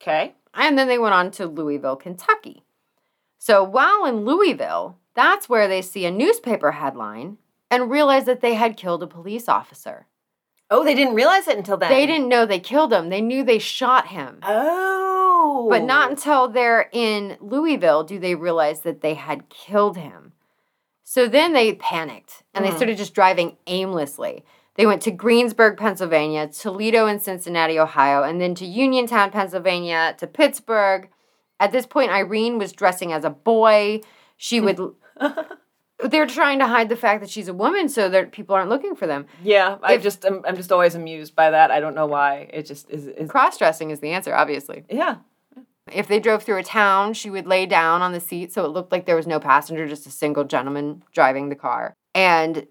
Okay. and then they went on to Louisville, Kentucky. So while in Louisville, that's where they see a newspaper headline and realize that they had killed a police officer. Oh, they didn't realize it until then. They didn't know they killed him. They knew they shot him. Oh. But not until they're in Louisville do they realize that they had killed him. So then they panicked and they Mhm. started just driving aimlessly. They went to Greensburg, Pennsylvania, Toledo and Cincinnati, Ohio, and then to Uniontown, Pennsylvania, to Pittsburgh. At this point, Irene was dressing as a boy. She would. But they're trying to hide the fact that she's a woman so that people aren't looking for them. Yeah, I just I'm, I'm just always amused by that. I don't know why. It just is. is Cross dressing is the answer, obviously. yeah. If they drove through a town, she would lay down on the seat so it looked like there was no passenger, just a single gentleman driving the car. And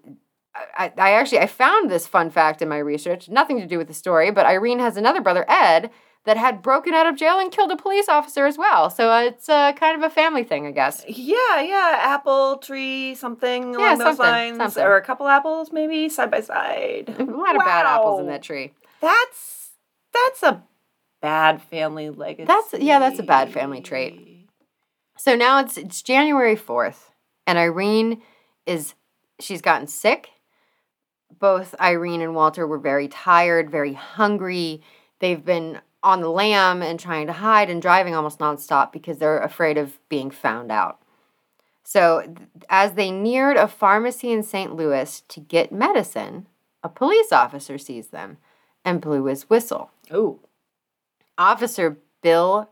I, I actually I found this fun fact in my research, nothing to do with the story, but Irene has another brother, Ed, that had broken out of jail and killed a police officer as well. So uh, it's uh, kind of a family thing, I guess. Yeah, yeah, apple tree, something Yeah, along those something, lines, something. or a couple apples, maybe side by side. A lot of bad apples in that tree. That's that's a bad family legacy. That's- yeah, that's a bad family trait. So now it's it's January 4th and Irene is she's gotten sick. Both Irene and Walter were very tired, very hungry. They've been on the lam and trying to hide and driving almost nonstop because they're afraid of being found out. So, as they neared a pharmacy in St. Louis to get medicine, a police officer sees them and blew his whistle. Oh, Officer Bill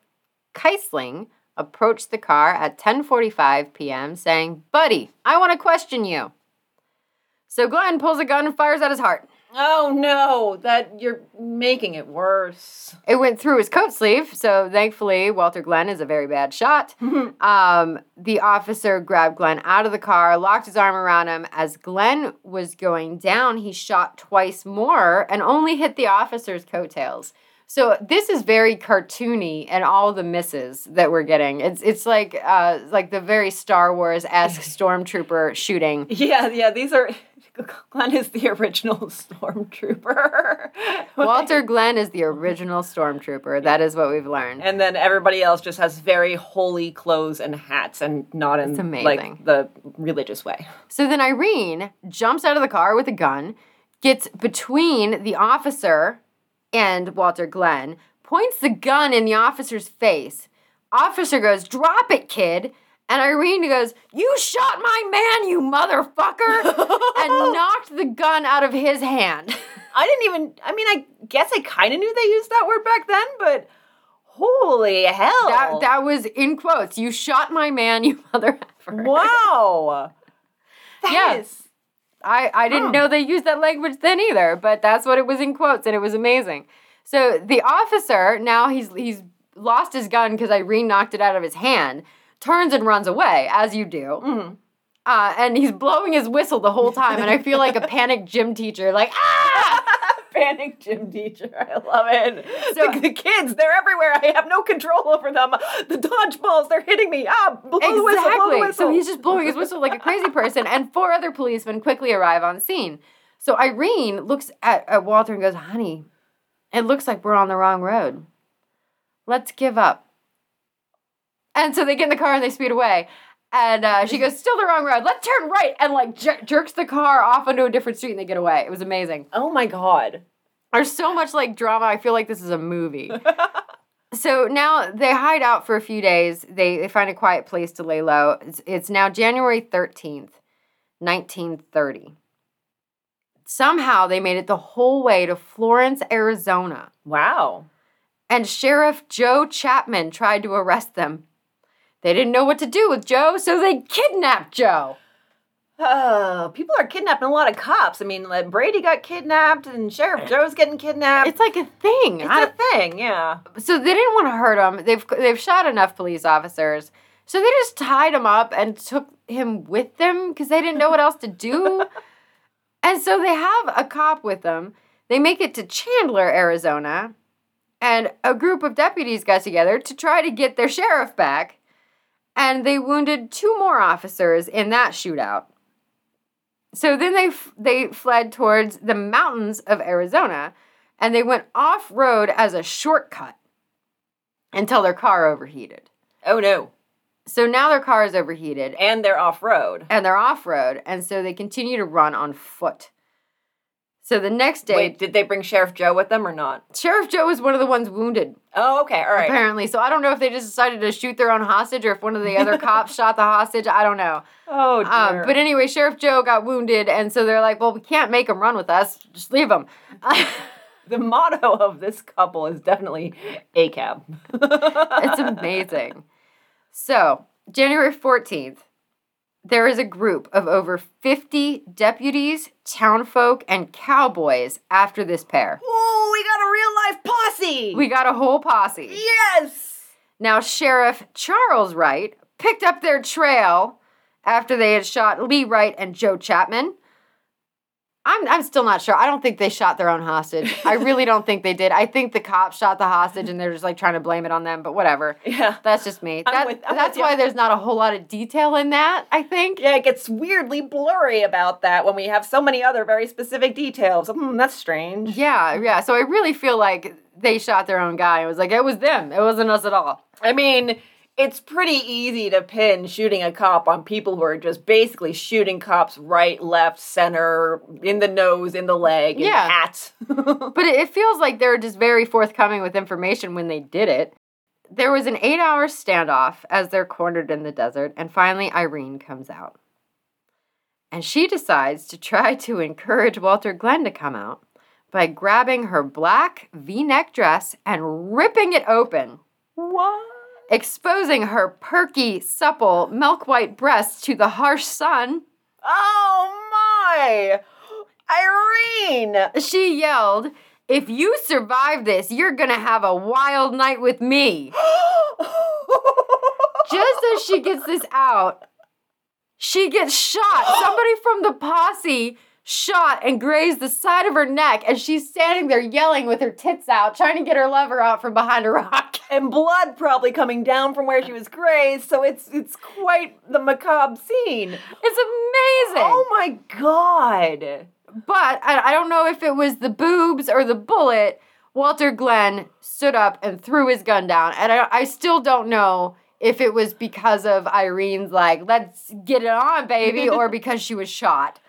Keisling approached the car at 10:45 p.m. saying, "Buddy, I want to question you." So Glenn pulls a gun and fires at his heart. Oh no! That you're making it worse. It went through his coat sleeve, so thankfully Walter Glenn is a very bad shot. Um, the officer grabbed Glenn out of the car, locked his arm around him. As Glenn was going down, he shot twice more and only hit the officer's coattails. So this is very cartoony, and all the misses that we're getting. It's it's like uh, like the very Star Wars esque stormtrooper shooting. Yeah, yeah. These are Glenn is the original stormtrooper. Walter Glenn is the original stormtrooper. That is what we've learned. And then everybody else just has very holy clothes and hats, and not in like the religious way. So then Irene jumps out of the car with a gun, gets between the officer and Walter Glenn, points the gun in the officer's face. Officer goes, Drop it, kid. And Irene goes, You shot my man, you motherfucker! and knocked the gun out of his hand. I didn't even. I mean, I guess I kind of knew they used that word back then, but holy hell! That, that was in quotes. You shot my man, you mother effer. wow. That Yeah. is- I, I didn't know they used that language then either, but that's what it was in quotes, and it was amazing. So the officer now he's he's lost his gun because Irene knocked it out of his hand, turns and runs away as you do, Mhm. uh, and he's blowing his whistle the whole time, and I feel like a panicked gym teacher, like ah. Panic gym teacher. I love it. So- the, the kids, they're everywhere. I have no control over them. The dodgeballs, they're hitting me. Ah, blow the whistle, blow the Exactly. whistle. So he's just blowing his whistle like a crazy person, and four other policemen quickly arrive on scene. So Irene looks at, at Walter and goes, Honey, it looks like we're on the wrong road. Let's give up. And so they get in the car and they speed away. And uh, she goes, Still the wrong road. Let's turn right. And like jer- jerks the car off onto a different street and they get away. It was amazing. oh my god. There's so much like drama. I feel like this is a movie. So now they hide out for a few days. They, they find a quiet place to lay low. It's, it's now January 13th, 1930. Somehow they made it the whole way to Florence, Arizona. Wow. And Sheriff Joe Chapman tried to arrest them. They didn't know what to do with Joe, so they kidnapped Joe. Oh, people are kidnapping a lot of cops. I mean, like Brady got kidnapped and Sheriff Joe's getting kidnapped. It's like a thing. It's I- a thing, yeah. so they didn't want to hurt him. They've they've shot enough police officers. So they just tied him up and took him with them because they didn't know what else to do. and so they have a cop with them. They make it to Chandler, Arizona, and a group of deputies got together to try to get their sheriff back. And they wounded two more officers in that shootout. So then they f- they fled towards the mountains of Arizona and they went off road as a shortcut until their car overheated. Oh no. So now their car is overheated And they're off road. and they're off road, and so they continue to run on foot. So the next day, Wait, did they bring Sheriff Joe with them or not? Sheriff Joe was one of the ones wounded, Oh, okay, all right. apparently. So I don't know if they just decided to shoot their own hostage or if one of the other cops shot the hostage. I don't know. Oh dear. Um, but anyway, Sheriff Joe got wounded, and so they're like, well, we can't make him run with us. Just leave him. the motto of this couple is definitely a cab. it's amazing. So, January 14th, there is a group of over 50 deputies, townfolk, and cowboys after this pair. Ooh, we got a real life posse. We got a whole posse. yes. Now, Sheriff Charles Wright picked up their trail after they had shot Lee Wright and Joe Chapman. I'm, I'm still not sure. I don't think they shot their own hostage. I really don't think they did. I think the cops shot the hostage and they're just like trying to blame it on them, but whatever. Yeah. That's just me. That- with- that's why there's not a whole lot of detail in that, I think. Yeah, it gets weirdly blurry about that when we have so many other very specific details. Hmm, that's strange. Yeah, yeah. So I really feel like they shot their own guy. It was like, it was them. It wasn't us at all. I mean, it's pretty easy to pin shooting a cop on people who are just basically shooting cops right, left, center, in the nose, in the leg, in Yeah. the hat. But it, it feels like they're just very forthcoming with information when they did it. There was an eight hour standoff as they're cornered in the desert, and finally Irene comes out. And she decides to try to encourage Walter Glenn to come out by grabbing her black v neck dress and ripping it open. what? Exposing her perky, supple, milk white breasts to the harsh sun, Oh my! Irene! she yelled, If you survive this, you're gonna have a wild night with me. Just as she gets this out, she gets shot. Somebody from the posse shot and grazed the side of her neck, and she's standing there yelling with her tits out, trying to get her lover out from behind a rock. and blood probably coming down from where she was grazed, so it's it's quite the macabre scene. It's amazing. Oh my god! But I, I don't know if it was the boobs or the bullet. Walter Glenn stood up and threw his gun down. And I, I still don't know if it was because of Irene's, like, let's get it on, baby, or because she was shot.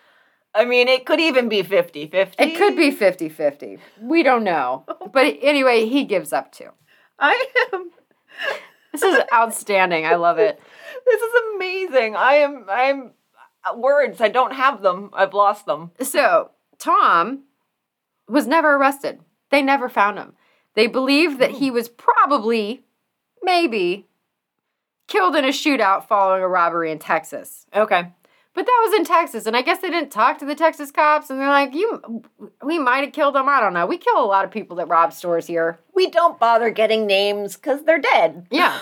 I mean, it could even be 50 50. It could be 50 50. We don't know. But anyway, he gives up too. I am. This is outstanding. I love it. This is amazing. I am. I'm. uh, Words. I don't have them. I've lost them. So, Tom was never arrested. They never found him. They believe that he was probably, maybe, killed in a shootout following a robbery in Texas. Okay. But that was in Texas, and I guess they didn't talk to the Texas cops, and they're like, "You, we might have killed them. I don't know. We kill a lot of people that rob stores here." We don't bother getting names because they're dead. Yeah,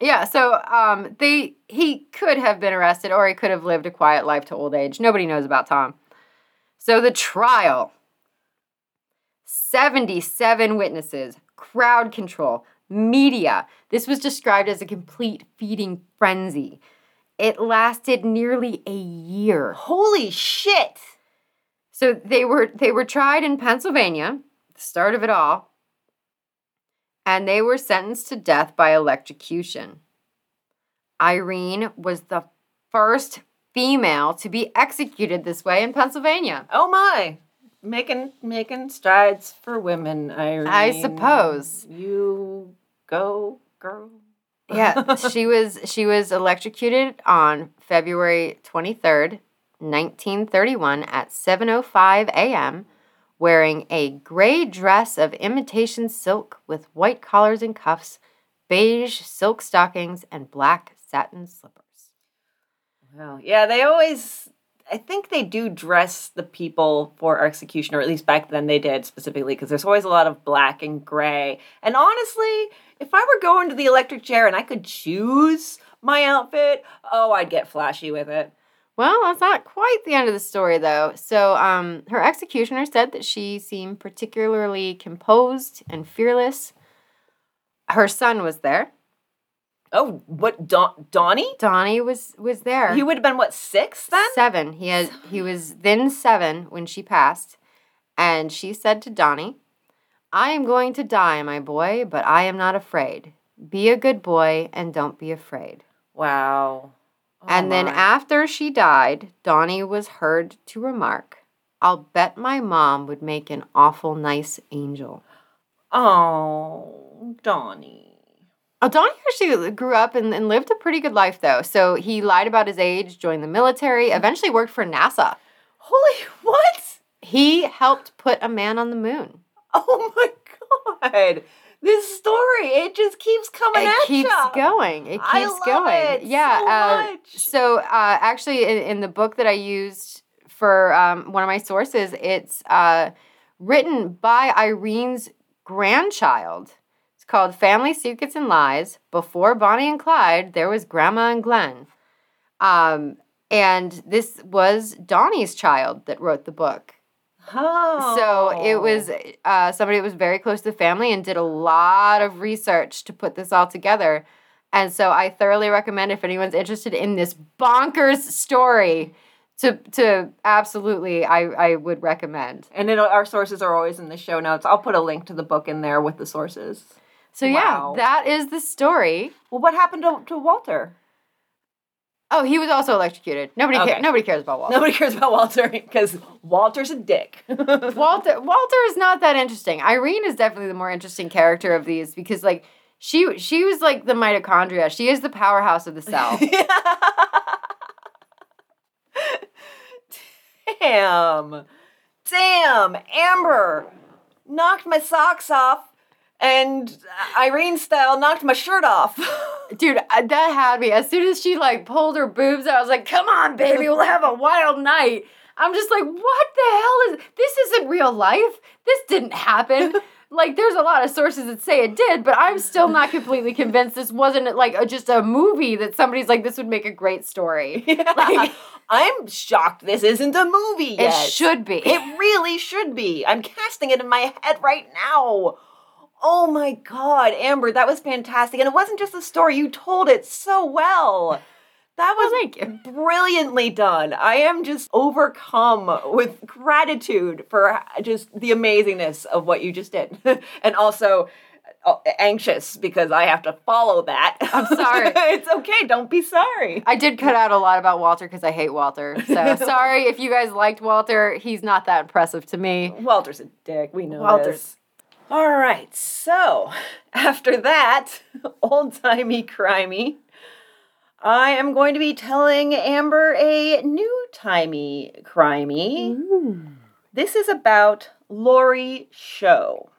yeah. So, um, they he could have been arrested, or he could have lived a quiet life to old age. Nobody knows about Tom. So the trial. 77 witnesses, crowd control, media. This was described as a complete feeding frenzy. It lasted nearly a year. Holy shit! So they were they were tried in Pennsylvania, the start of it all, and they were sentenced to death by electrocution. Irene was the first female to be executed this way in Pennsylvania. Oh my! Making making strides for women. Irene. I suppose. you Go, girl. Yeah, she was she was electrocuted on February 23rd, 1931 at 7:05 a.m. wearing a gray dress of imitation silk with white collars and cuffs, beige silk stockings and black satin slippers. Well, yeah, they always. I think they do dress the people for execution, or at least back then they did specifically, because there's always a lot of black and gray. And honestly, if I were going to the electric chair and I could choose my outfit, oh, I'd get flashy with it. Well, that's not quite the end of the story, though. So, um, her executioner said that she seemed particularly composed and fearless. Her son was there. Oh, what Don- Donnie? Donnie was was there. He would have been what six then? Seven. He had he was then seven when she passed, and she said to Donnie, "I am going to die, my boy, but I am not afraid. Be a good boy and don't be afraid." Wow. Oh and then after she died, Donnie was heard to remark, "I'll bet my mom would make an awful nice angel." Oh, Donnie. Oh, Donnie actually grew up and, and lived a pretty good life, though. So he lied about his age, joined the military, mm-hmm. eventually worked for NASA. Holy what? He helped put a man on the moon. Oh my god. This story, it just keeps coming it keeps ya. going. It keeps I love going. it yeah. so uh, so uh, actually, in, in the book that I used for um, one of my sources, it's uh, written by Irene's grandchild. It's called Family Secrets and Lies. Before Bonnie and Clyde, there was Grandma and Glenn. Um, and this was Donnie's child that wrote the book. Oh. So it was uh, somebody that was very close to the family and did a lot of research to put this all together. And so I thoroughly recommend if anyone's interested in this bonkers story, to to absolutely I, I would recommend. And it, our sources are always in the show notes. I'll put a link to the book in there with the sources. So Wow. yeah, that is the story. Well, what happened to, to Walter? Oh, he was also electrocuted. Nobody Okay. cares. Nobody cares about Walter. Nobody cares about Walter because Walter's a dick. Walter Walter is not that interesting. Irene is definitely the more interesting character of these because like she she was like the mitochondria. She is the powerhouse of the cell. Damn. Damn. Amber knocked my socks off and Irene style knocked my shirt off. Dude, uh, that had me. As soon as she like pulled her boobs out, I was like, "Come on, baby, we'll have a wild night." I'm just like, "What the hell is this? Isn't real life. This didn't happen." like, there's a lot of sources that say it did, but I'm still not completely convinced this wasn't like a, just a movie that somebody's like, "This would make a great story." Like- I'm shocked this isn't a movie yet. It should be. It really should be. I'm casting it in my head right now. Oh my god, Amber, that was fantastic. And it wasn't just the story, you told it so well. That was Well, brilliantly done. I am just overcome with gratitude for just the amazingness of what you just did. and also uh, anxious because I have to follow that. I'm sorry. it's okay, don't be sorry. I did cut out a lot about Walter because I hate Walter. So sorry if you guys liked Walter. He's not that impressive to me. Walter's a dick. We know Walter's- this. All right. So after that, old timey crimey, I am going to be telling Amber a new timey crimey. This is about Laurie Show.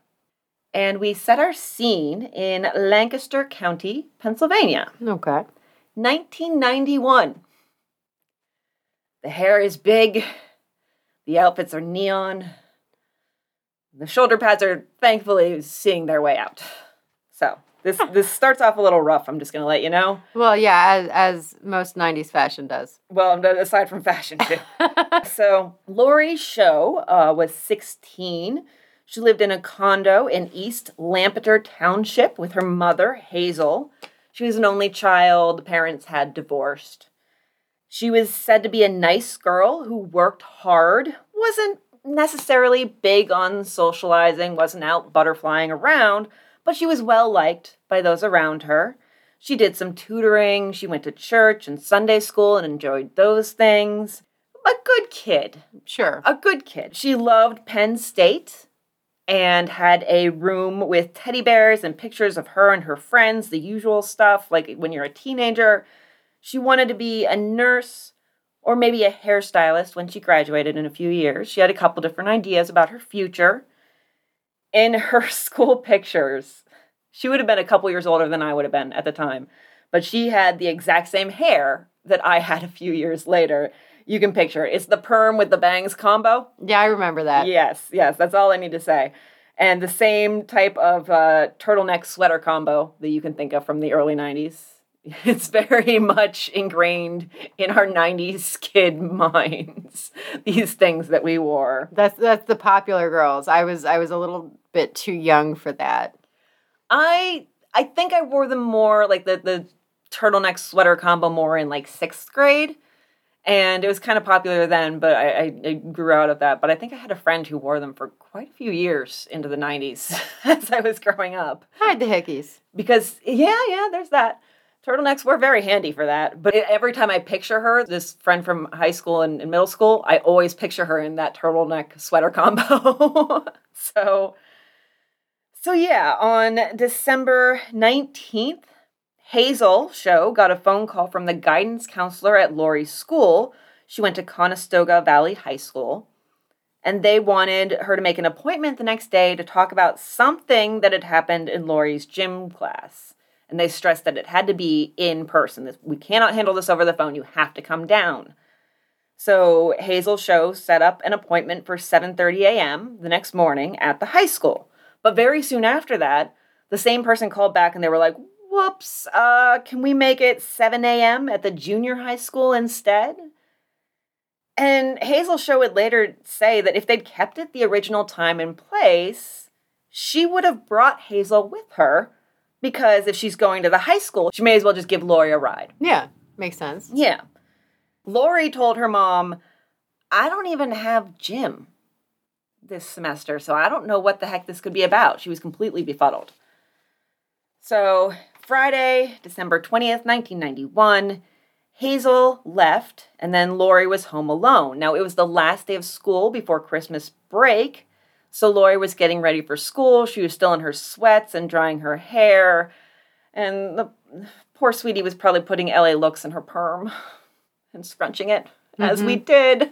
And we set our scene in Lancaster County, Pennsylvania. Okay. 1991. The hair is big. The outfits are neon. The shoulder pads are thankfully seeing their way out. So this this starts off a little rough. I'm just gonna let you know. Well, yeah, as, as most 90s fashion does. Well, aside from fashion too. so Laurie Show uh, was 16. She lived in a condo in East Lampeter Township with her mother, Hazel. She was an only child. The parents had divorced. She was said to be a nice girl who worked hard, wasn't necessarily big on socializing, wasn't out butterflying around, but she was well liked by those around her. She did some tutoring, she went to church and Sunday school and enjoyed those things. A good kid. Sure. A good kid. She loved Penn State and had a room with teddy bears and pictures of her and her friends, the usual stuff, like when you're a teenager. She wanted to be a nurse or maybe a hairstylist when she graduated in a few years. She had a couple different ideas about her future. In her school pictures, she would have been a couple years older than I would have been at the time, but she had the exact same hair that I had a few years later. You can picture it. It's the perm with the bangs combo. Yeah, I remember that. Yes, yes, that's all I need to say. And the same type of uh, turtleneck sweater combo that you can think of from the early 90s. It's very much ingrained in our 90s kid minds, these things that we wore. That's that's the popular girls. I was I was a little bit too young for that. I I think I wore them more like the the turtleneck sweater combo more in like sixth grade. And it was kind of popular then, but I, I, I grew out of that. But I think I had a friend who wore them for quite a few years into the 90s as I was growing up. Hide the hickeys. Because, yeah, yeah, there's that. Turtlenecks were very handy for that. But every time I picture her, this friend from high school and, and middle school, I always picture her in that turtleneck sweater combo. so, so yeah, on December 19th, Hazel Show got a phone call from the guidance counselor at Laurie's school. She went to Conestoga Valley High School. And they wanted her to make an appointment the next day to talk about something that had happened in Laurie's gym class. And they stressed that it had to be in person. We cannot handle this over the phone. You have to come down. So Hazel Show set up an appointment for 7:30 a.m. the next morning at the high school. But very soon after that, the same person called back and they were like, whoops, uh, can we make it 7 a.m. at the junior high school instead? And Hazel Show would later say that if they'd kept it the original time and place, she would have brought Hazel with her because if she's going to the high school, she may as well just give Laurie a ride. Yeah, makes sense. Yeah. Laurie told her mom, I don't even have gym this semester, so I don't know what the heck this could be about. She was completely befuddled. So Friday, December 20th, 1991, Hazel left, and then Laurie was home alone. Now, it was the last day of school before Christmas break, so Laurie was getting ready for school. She was still in her sweats and drying her hair, and the poor sweetie was probably putting LA looks in her perm and scrunching it, mm-hmm. as we mm-hmm. did.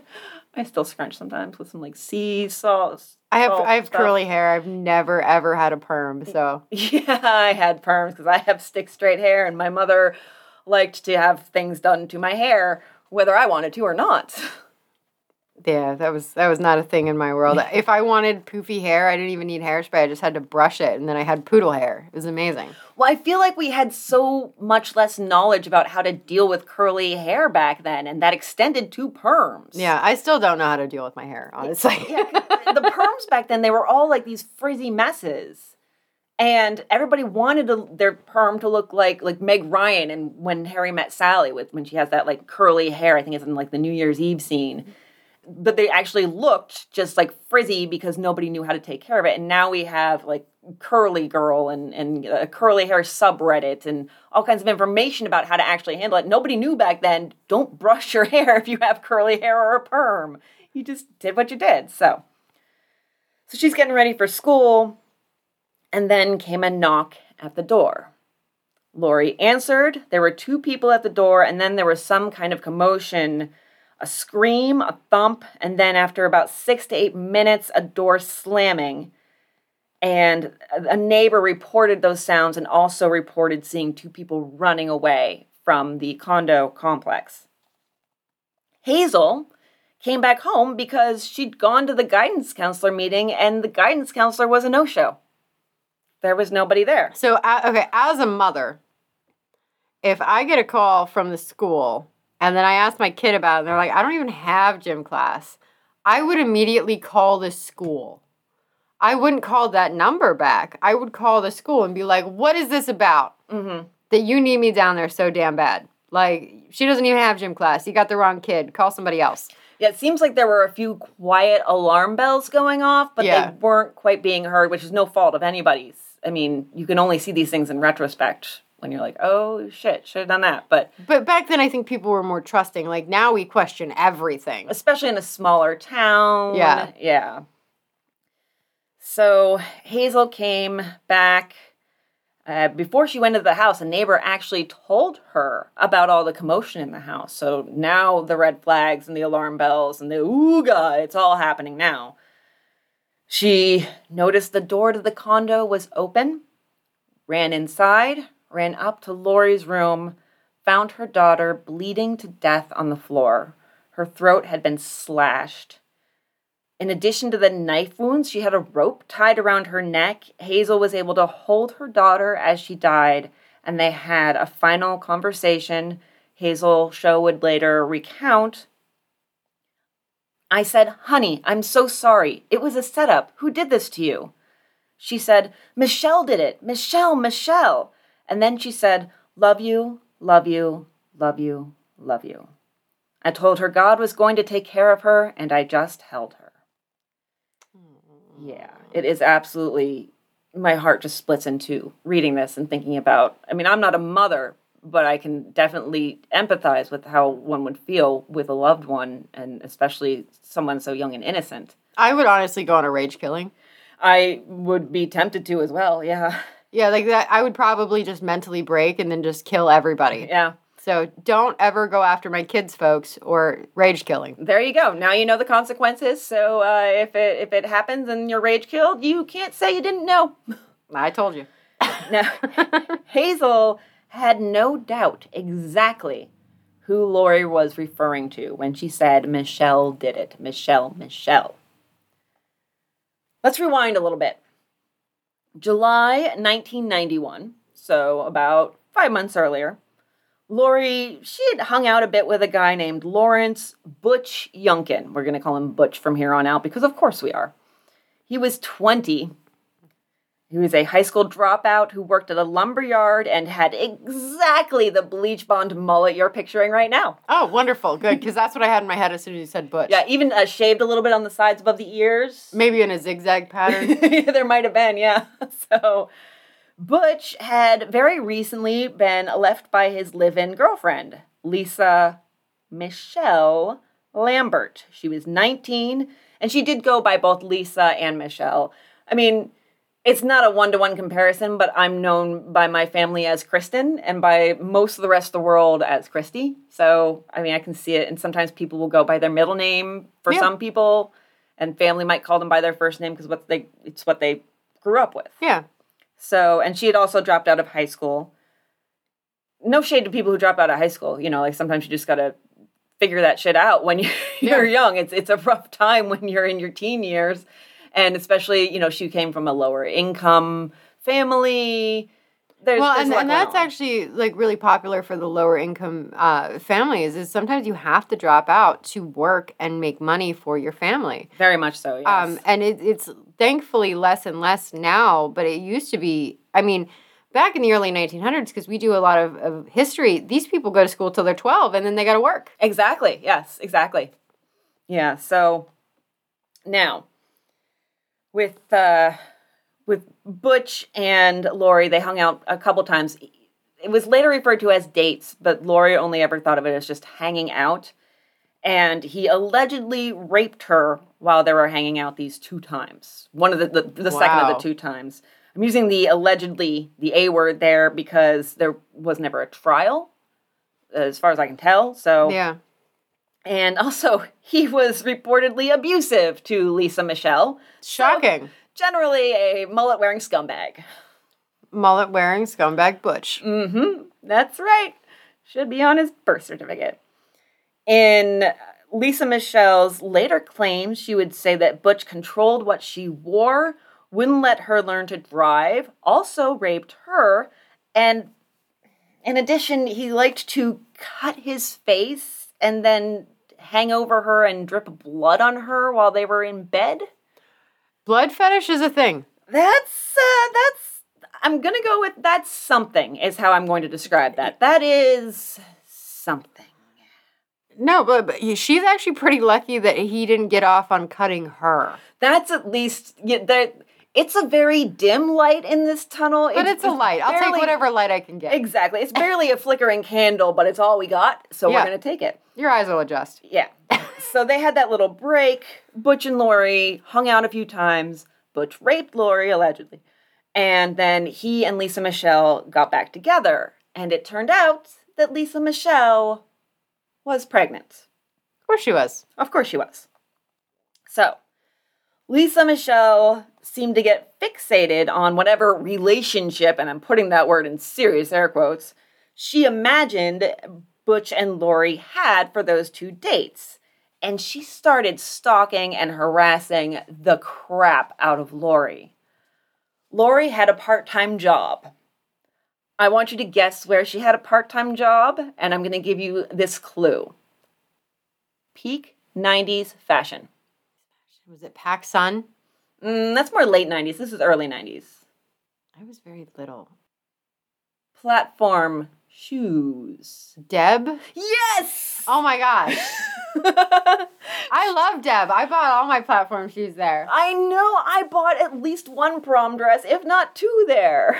I still scrunch sometimes with some like sea salt, I have I have stuff. curly hair. I've never ever had a perm, so yeah, I had perms because I have stick straight hair, and my mother liked to have things done to my hair whether I wanted to or not. Yeah, that was that was not a thing in my world. if I wanted poofy hair, I didn't even need hairspray. I just had to brush it, and then I had poodle hair. It was amazing. Well, I feel like we had so much less knowledge about how to deal with curly hair back then, and that extended to perms. Yeah, I still don't know how to deal with my hair, honestly. yeah, the perms back then they were all like these frizzy messes, and everybody wanted to, their perm to look like like Meg Ryan and when Harry met Sally with when she has that like curly hair. I think it's in like the New Year's Eve scene but they actually looked just like frizzy because nobody knew how to take care of it. And now we have like curly girl and and a curly hair subreddit and all kinds of information about how to actually handle it. Nobody knew back then. Don't brush your hair if you have curly hair or a perm. You just did what you did. So, so she's getting ready for school, and then came a knock at the door. Laurie answered. There were two people at the door, and then there was some kind of commotion a scream, a thump, and then after about six to eight minutes, a door slamming. And a neighbor reported those sounds and also reported seeing two people running away from the condo complex. Hazel came back home because she'd gone to the guidance counselor meeting and the guidance counselor was a no show. There was nobody there. So, okay, as a mother, if I get a call from the school and then I asked my kid about it, and they're like, I don't even have gym class. I would immediately call the school. I wouldn't call that number back. I would call the school and be like, what is this about? Mm-hmm. That you need me down there so damn bad. Like, she doesn't even have gym class. You got the wrong kid. Call somebody else. Yeah, it seems like there were a few quiet alarm bells going off, but yeah. they weren't quite being heard, which is no fault of anybody's. I mean, you can only see these things in retrospect when you're like, oh shit, should have done that. But but back then, I think people were more trusting. Like now, we question everything, especially in a smaller town. Yeah, yeah. So Hazel came back. Uh, before she went into the house, a neighbor actually told her about all the commotion in the house. So now the red flags and the alarm bells and the ooga, it's all happening now. She noticed the door to the condo was open, ran inside, ran up to Laurie's room, found her daughter bleeding to death on the floor. Her throat had been slashed. In addition to the knife wounds, she had a rope tied around her neck. Hazel was able to hold her daughter as she died, and they had a final conversation. Hazel Show would later recount. I said, Honey, I'm so sorry. It was a setup. Who did this to you? She said, Michelle did it. Michelle, Michelle. And then she said, Love you, love you, love you, love you. I told her God was going to take care of her, and I just held her. Yeah, it is absolutely. My heart just splits in two reading this and thinking about. I mean, I'm not a mother, but I can definitely empathize with how one would feel with a loved one, and especially someone so young and innocent. I would honestly go on a rage killing. I would be tempted to as well. Yeah. Yeah, like that. I would probably just mentally break and then just kill everybody. Yeah. So don't ever go after my kids, folks, or rage killing. There you go. Now you know the consequences. So uh, if it if it happens and you're rage killed, you can't say you didn't know. I told you. now, Hazel had no doubt exactly who Laurie was referring to when she said Michelle did it. Michelle, Michelle. Let's rewind a little bit. July 1991, so about five months earlier, Laurie, she had hung out a bit with a guy named Lawrence Butch Yunkin. We're going to call him Butch from here on out because, of course, we are. He was 20. He was a high school dropout who worked at a lumber yard and had exactly the bleach blonde mullet you're picturing right now. Oh, wonderful. Good. Because that's what I had in my head as soon as you said Butch. Yeah, even uh, shaved a little bit on the sides above the ears. Maybe in a zigzag pattern. there might have been, yeah. So Butch had very recently been left by his live in girlfriend, Lisa Michelle Lambert. She was 19, and she did go by both Lisa and Michelle. I mean, it's not a one to one comparison, but I'm known by my family as Kristen and by most of the rest of the world as Christy. So, I mean, I can see it. And sometimes people will go by their middle name for Yeah. some people, and family might call them by their first name because what they it's what they grew up with. yeah. So, and she had also dropped out of high school. No shade to people who drop out of high school. You know, like sometimes you just gotta figure that shit out when you- you're young. It's it's a rough time when you're in your teen years, and especially you know she came from a lower income family. There's, well, there's and, and that's on. actually like really popular for the lower income uh, families. Is sometimes you have to drop out to work and make money for your family. very much so. Yes. Um, and it, it's thankfully less and less now, but it used to be. I mean, back in the early 1900s, because we do a lot of, of history, these people go to school till they're 12 and then they got to work. Exactly. Yes, exactly. Yeah, so now with uh with Butch and Laurie, they hung out a couple times. It was later referred to as dates, but Laurie only ever thought of it as just hanging out. And he allegedly raped her while they were hanging out these two times. One of the the, the second of the two times. I'm using the allegedly the A word there because there was never a trial, as far as I can tell. So Yeah. And also, he was reportedly abusive to Lisa Michelle. Shocking. Generally, a mullet wearing scumbag. Mullet wearing scumbag Butch. Mm hmm. That's right. Should be on his birth certificate. In Lisa Michelle's later claims, she would say that Butch controlled what she wore, wouldn't let her learn to drive, also raped her, and in addition, he liked to cut his face and then hang over her and drip blood on her while they were in bed. Blood fetish is a thing. That's uh that's I'm going to go with that's something is how I'm going to describe that. That is something. No, but, but she's actually pretty lucky that he didn't get off on cutting her. That's at least yeah, there it's a very dim light in this tunnel. But it's, a light. I'll take barely- whatever light I can get. Exactly. It's barely a flickering candle, but it's all we got, so Yeah. we're going to take it. Your eyes will adjust. Yeah. so they had that little break. Butch and Laurie hung out a few times, Butch raped Laurie, allegedly. And then he and Lisa Michelle got back together. And it turned out that Lisa Michelle was pregnant. Of course she was. Of course she was. So, Lisa Michelle seemed to get fixated on whatever relationship, and I'm putting that word in serious air quotes, she imagined Butch and Laurie had for those two dates. And she started stalking and harassing the crap out of Laurie. Laurie had a part time job. I want you to guess where she had a part time job, and I'm going to give you this clue peak 90s fashion. Was it PacSun? Mm, that's more late 90s. This is early 90s. I was very little. Platform shoes. Deb? Yes! Oh my gosh. I love Deb. I bought all my platform shoes there. I know I bought at least one prom dress, if not two there.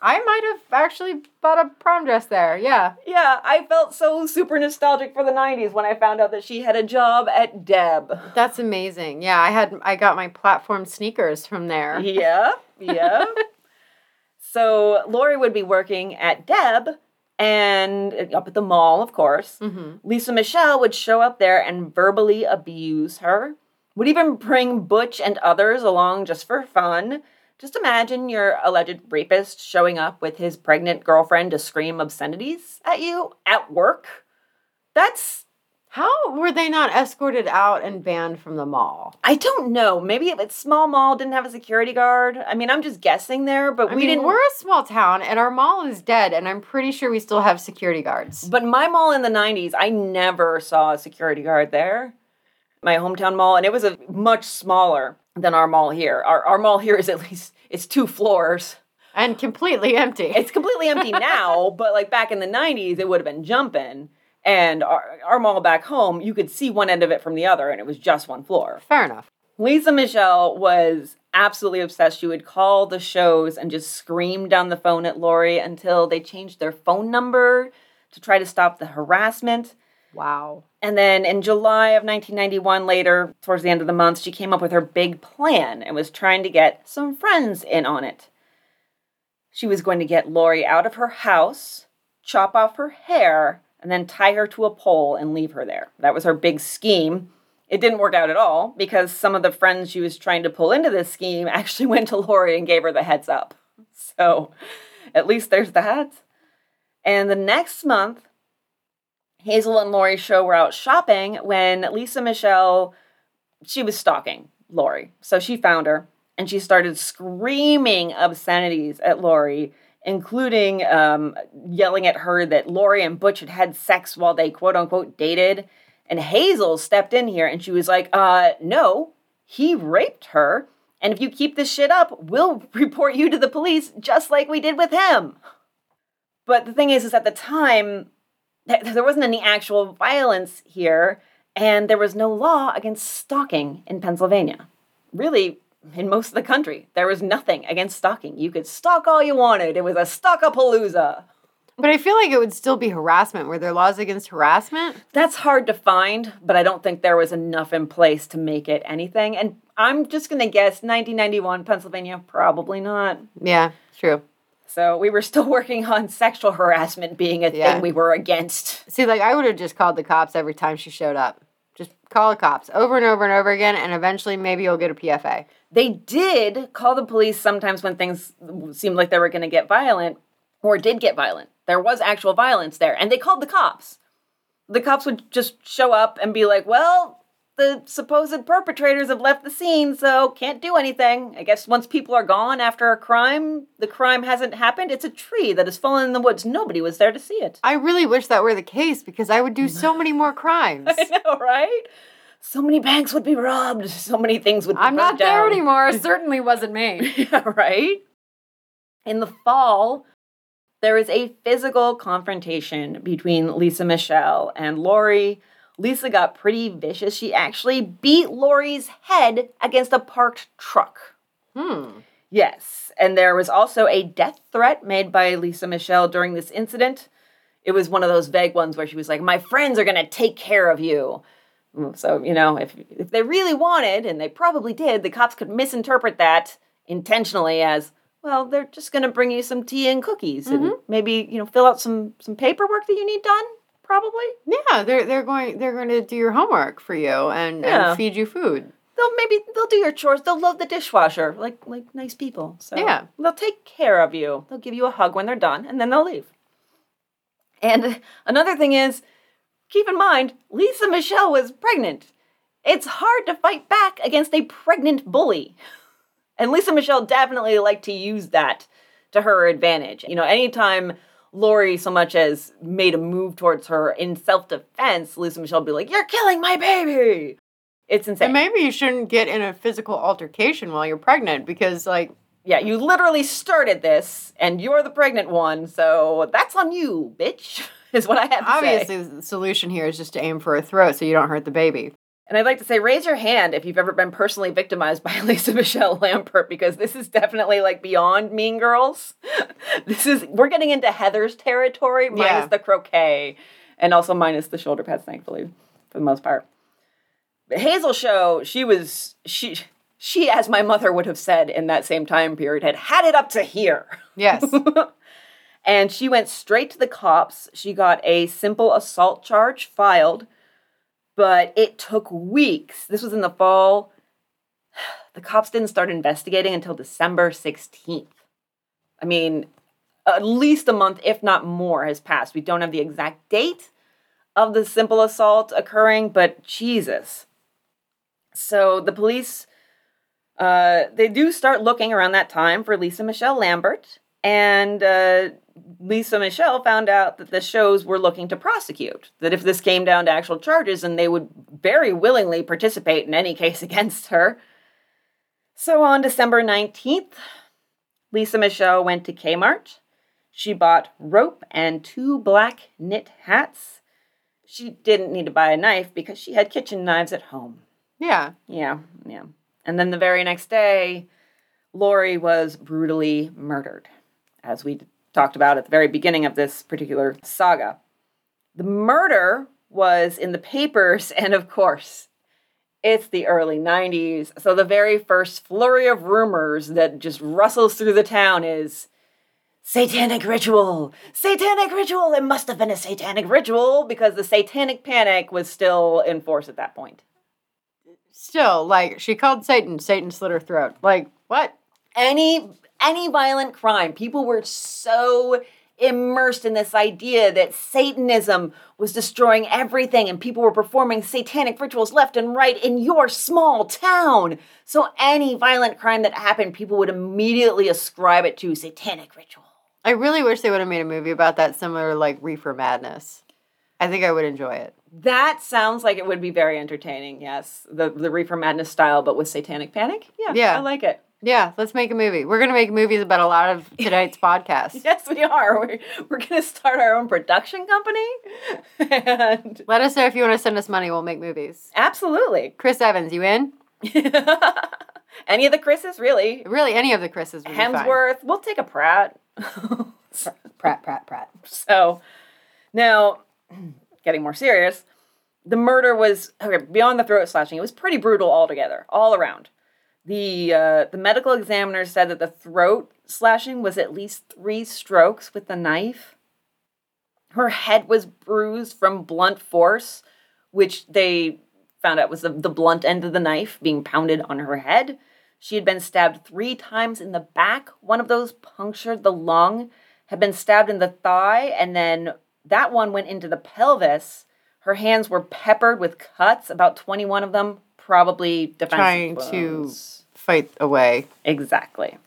I might have actually bought a prom dress there. Yeah. Yeah, I felt so super nostalgic for the 90s when I found out that she had a job at Deb. That's amazing. Yeah, I had I got my platform sneakers from there. Yeah, yeah. so Laurie would be working at Deb and up at the mall, of course. hmm Lisa Michelle would show up there and verbally abuse her, would even bring Butch and others along just for fun. Just imagine your alleged rapist showing up with his pregnant girlfriend to scream obscenities at you at work. That's, How were they not escorted out and banned from the mall? I don't know. Maybe if it's small mall didn't have a security guard. I mean, I'm just guessing there, but I we mean, didn't. we're a small town and our mall is dead, and I'm pretty sure we still have security guards. But my mall in the 90s, I never saw a security guard there. My hometown mall, and it was a much smaller than our mall here. Our, our mall here is at least, it's two floors. And completely empty. It's completely empty now, but like back in the 90s, it would have been jumping. And our, our mall back home, you could see one end of it from the other, and it was just one floor. Fair enough. Lisa Michelle was absolutely obsessed. She would call the Shows and just scream down the phone at Laurie until they changed their phone number to try to stop the harassment. Wow. And then in July of 1991, later, towards the end of the month, she came up with her big plan and was trying to get some friends in on it. She was going to get Laurie out of her house, chop off her hair, and then tie her to a pole and leave her there. That was her big scheme. It didn't work out at all because some of the friends she was trying to pull into this scheme actually went to Laurie and gave her the heads up. So at least there's that. And the next month, Hazel and Laurie's show were out shopping when Lisa Michelle, she was stalking Laurie. So she found her and she started screaming obscenities at Laurie, including um, yelling at her that Laurie and Butch had had sex while they quote unquote dated. And Hazel stepped in here and she was like, uh, no, he raped her. And if you keep this shit up, we'll report you to the police just like we did with him. But the thing is, is at the time, th- there wasn't any actual violence here, and there was no law against stalking in Pennsylvania. Really, in most of the country, there was nothing against stalking. You could stalk all you wanted. It was a stalkapalooza. But I feel like it would still be harassment. Were there laws against harassment? That's hard to find, but I don't think there was enough in place to make it anything. And I'm just going to guess 1991, Pennsylvania, probably not. Yeah, true. So we were still working on sexual harassment being a Yeah. thing we were against. See, like I would have just called the cops every time she showed up. Just call the cops over and over and over again, and eventually maybe you'll get a PFA. They did call the police sometimes when things seemed like they were going to get violent or did get violent. There was actual violence there, and they called the cops. The cops would just show up and be like, well, the supposed perpetrators have left the scene, so can't do anything. I guess once people are gone after a crime, the crime hasn't happened. It's a tree that has fallen in the woods. Nobody was there to see it. I really wish that were the case because I would do so many more crimes. I know, right? So many banks would be robbed. So many things would be I'm not there down. anymore. Certainly wasn't me. yeah, right? In the fall, there is a physical confrontation between Lisa Michelle and Laurie. Lisa got pretty vicious. She actually beat Laurie's head against a parked truck. Hmm. Yes, and there was also a death threat made by Lisa Michelle during this incident. It was one of those vague ones where she was like, My friends are gonna take care of you. So, you know, if, if they really wanted, and they probably did, the cops could misinterpret that intentionally as, well, they're just going to bring you some tea and cookies and Mm-hmm. maybe, you know, fill out some some paperwork that you need done, probably. Yeah, they're they're going they're going to do your homework for you and, Yeah. and feed you food. They'll maybe they'll do your chores. They'll load the dishwasher like like nice people. So Yeah. they'll take care of you. They'll give you a hug when they're done, and then they'll leave. And another thing is, keep in mind, Lisa Michelle was pregnant. It's hard to fight back against a pregnant bully. And Lisa Michelle definitely liked to use that to her advantage. You know, anytime Laurie so much as made a move towards her in self defense, Lisa Michelle would be like, You're killing my baby. It's insane. And maybe you shouldn't get in a physical altercation while you're pregnant because like yeah, you literally started this and you're the pregnant one, so that's on you, bitch, is what I have to say. obviously the solution here is just to aim for a throat so you don't hurt the baby. And I'd like to say, raise your hand if you've ever been personally victimized by Lisa Michelle Lambert, because this is definitely like beyond Mean Girls. this is we're getting into Heathers territory, minus Yeah. the croquet, and also minus the shoulder pads, thankfully, for the most part. But Hazel Show, she was she she, as my mother would have said in that same time period, had had it up to here. Yes. and she went straight to the cops. She got a simple assault charge filed, but it took weeks. This was in the fall. The cops didn't start investigating until December 16th. I mean, at least a month, if not more, has passed. We don't have the exact date of the simple assault occurring, but Jesus. So the police, uh, they do start looking around that time for Lisa Michelle Lambert, and uh, Lisa Michelle found out that the Shows were looking to prosecute. That if this came down to actual charges, and they would very willingly participate in any case against her. So on December 19th, Lisa Michelle went to Kmart. She bought rope and two black knit hats. She didn't need to buy a knife because she had kitchen knives at home. yeah. Yeah, yeah. And then the very next day, Laurie was brutally murdered, as we talked about at the very beginning of this particular saga. The murder was in the papers, and of course, it's the early 90s. So the very first flurry of rumors that just rustles through the town is satanic ritual, satanic ritual. It must have been a satanic ritual because the satanic panic was still in force at that point. Still, like she called Satan, Satan slit her throat. Like, what? any any violent crime people were so immersed in this idea that satanism was destroying everything and people were performing satanic rituals left and right in your small town so any violent crime that happened people would immediately ascribe it to satanic ritual I really wish they would have made a movie about that similar like Reefer Madness. I think I would enjoy it. that sounds like it would be very entertaining yes the the reefer madness style but with satanic panic yeah Yeah. i like it Yeah, let's make a movie. We're gonna make movies about a lot of tonight's podcast. yes we are we're, we're gonna start our own production company and Let us know if you want to send us money. We'll make movies. Absolutely. Chris Evans, you in? Any of the Chris's, really. Really, any of the Chris's would be fine. Hemsworth. We'll take a Pratt. Pratt, Pratt, Pratt. so now, getting more serious, the murder was okay, beyond the throat slashing. It was pretty brutal altogether, all around. The uh, the medical examiner said that the throat slashing was at least three strokes with the knife. Her head was bruised from blunt force, which they found out was the, the blunt end of the knife being pounded on her head. She had been stabbed three times in the back. One of those punctured the lung, had been stabbed in the thigh, and then that one went into the pelvis. Her hands were peppered with cuts, about 21 of them, probably Trying to fight away. Exactly.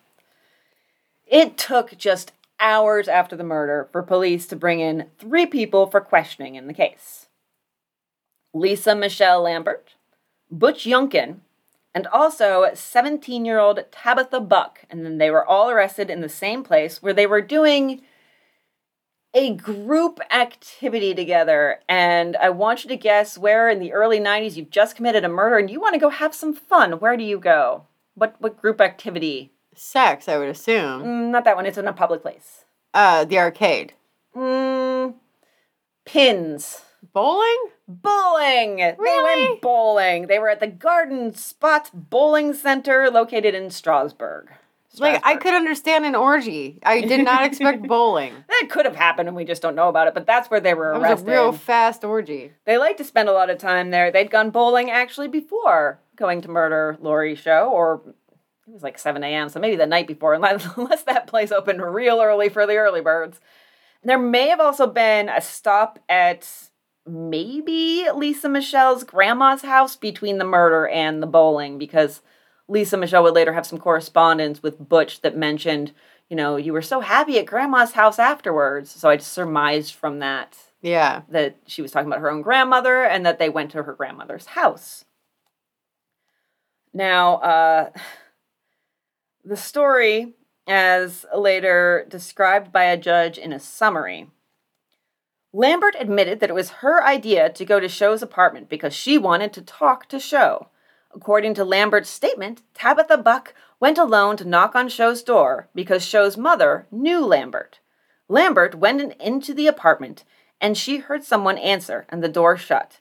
It took just hours after the murder for police to bring in three people for questioning in the case Lisa Michelle Lambert, Butch Yunkin, and also 17 year old Tabitha Buck. And then they were all arrested in the same place where they were doing a group activity together. And I want you to guess where in the early 90s you've just committed a murder and you want to go have some fun. Where do you go? What, what group activity? Sex, I would assume. Mm, not that one, it's in a public place. Uh, the arcade. Mm, pins. Bowling? Bowling! They Really? went bowling. They were at the Garden Spot Bowling Center located in Strasburg. Like I could understand an orgy. I did not expect bowling. That could have happened and we just don't know about it, but that's where they were That arrested. was a real fast orgy. They like to spend a lot of time there. They'd gone bowling actually before going to murder Laurie Show, or it was like 7 a.m., so maybe the night before, unless, unless that place opened real early for the early birds. There may have also been a stop at maybe Lisa Michelle's grandma's house between the murder and the bowling, because Lisa Michelle would later have some correspondence with Butch that mentioned, you know, you were so happy at grandma's house afterwards. So I just surmised from that Yeah. that she was talking about her own grandmother and that they went to her grandmother's house. Now, uh, the story, as later described by a judge in a summary, Lambert admitted that it was her idea to go to Show's apartment because she wanted to talk to Show. According to Lambert's statement, Tabitha Buck went alone to knock on Show's door because Show's mother knew Lambert. Lambert went in- into the apartment and she heard someone answer and the door shut.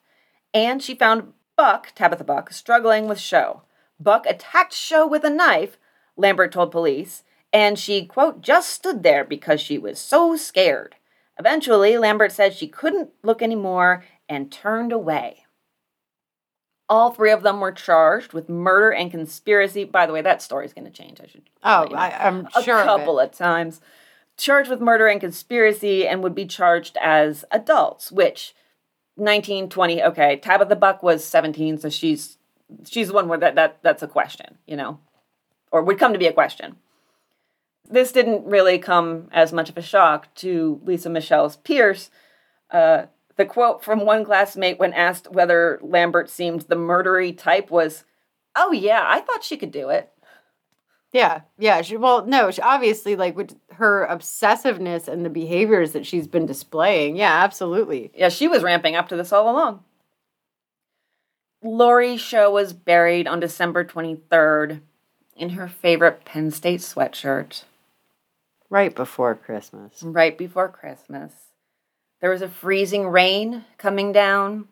And she found Buck, Tabitha Buck, struggling with Show. Buck attacked Show with a knife, Lambert told police, and she, quote, just stood there because she was so scared. Eventually, Lambert said she couldn't look anymore and turned away. All three of them were charged with murder and conspiracy. By the way, that story's going to change. I should. Oh, you know I, I'm a sure. couple of of times. Charged with murder and conspiracy and would be charged as adults, which 19, 20, okay, Tabitha Buck was 17, so she's she's the one where that, that that's a question, you know, or would come to be a question. This didn't really come as much of a shock to Lisa Michelle's peers. Uh, the quote from one classmate when asked whether Lambert seemed the murdery type was, "Oh yeah, I thought she could do it." Yeah, yeah. She, well, no, she, obviously, like with her obsessiveness and the behaviors that she's been displaying. Yeah, absolutely. Yeah, she was ramping up to this all along. Laurie Show was buried on December 23rd in her favorite Penn State sweatshirt Right before Christmas. right before Christmas. There was a freezing rain coming down,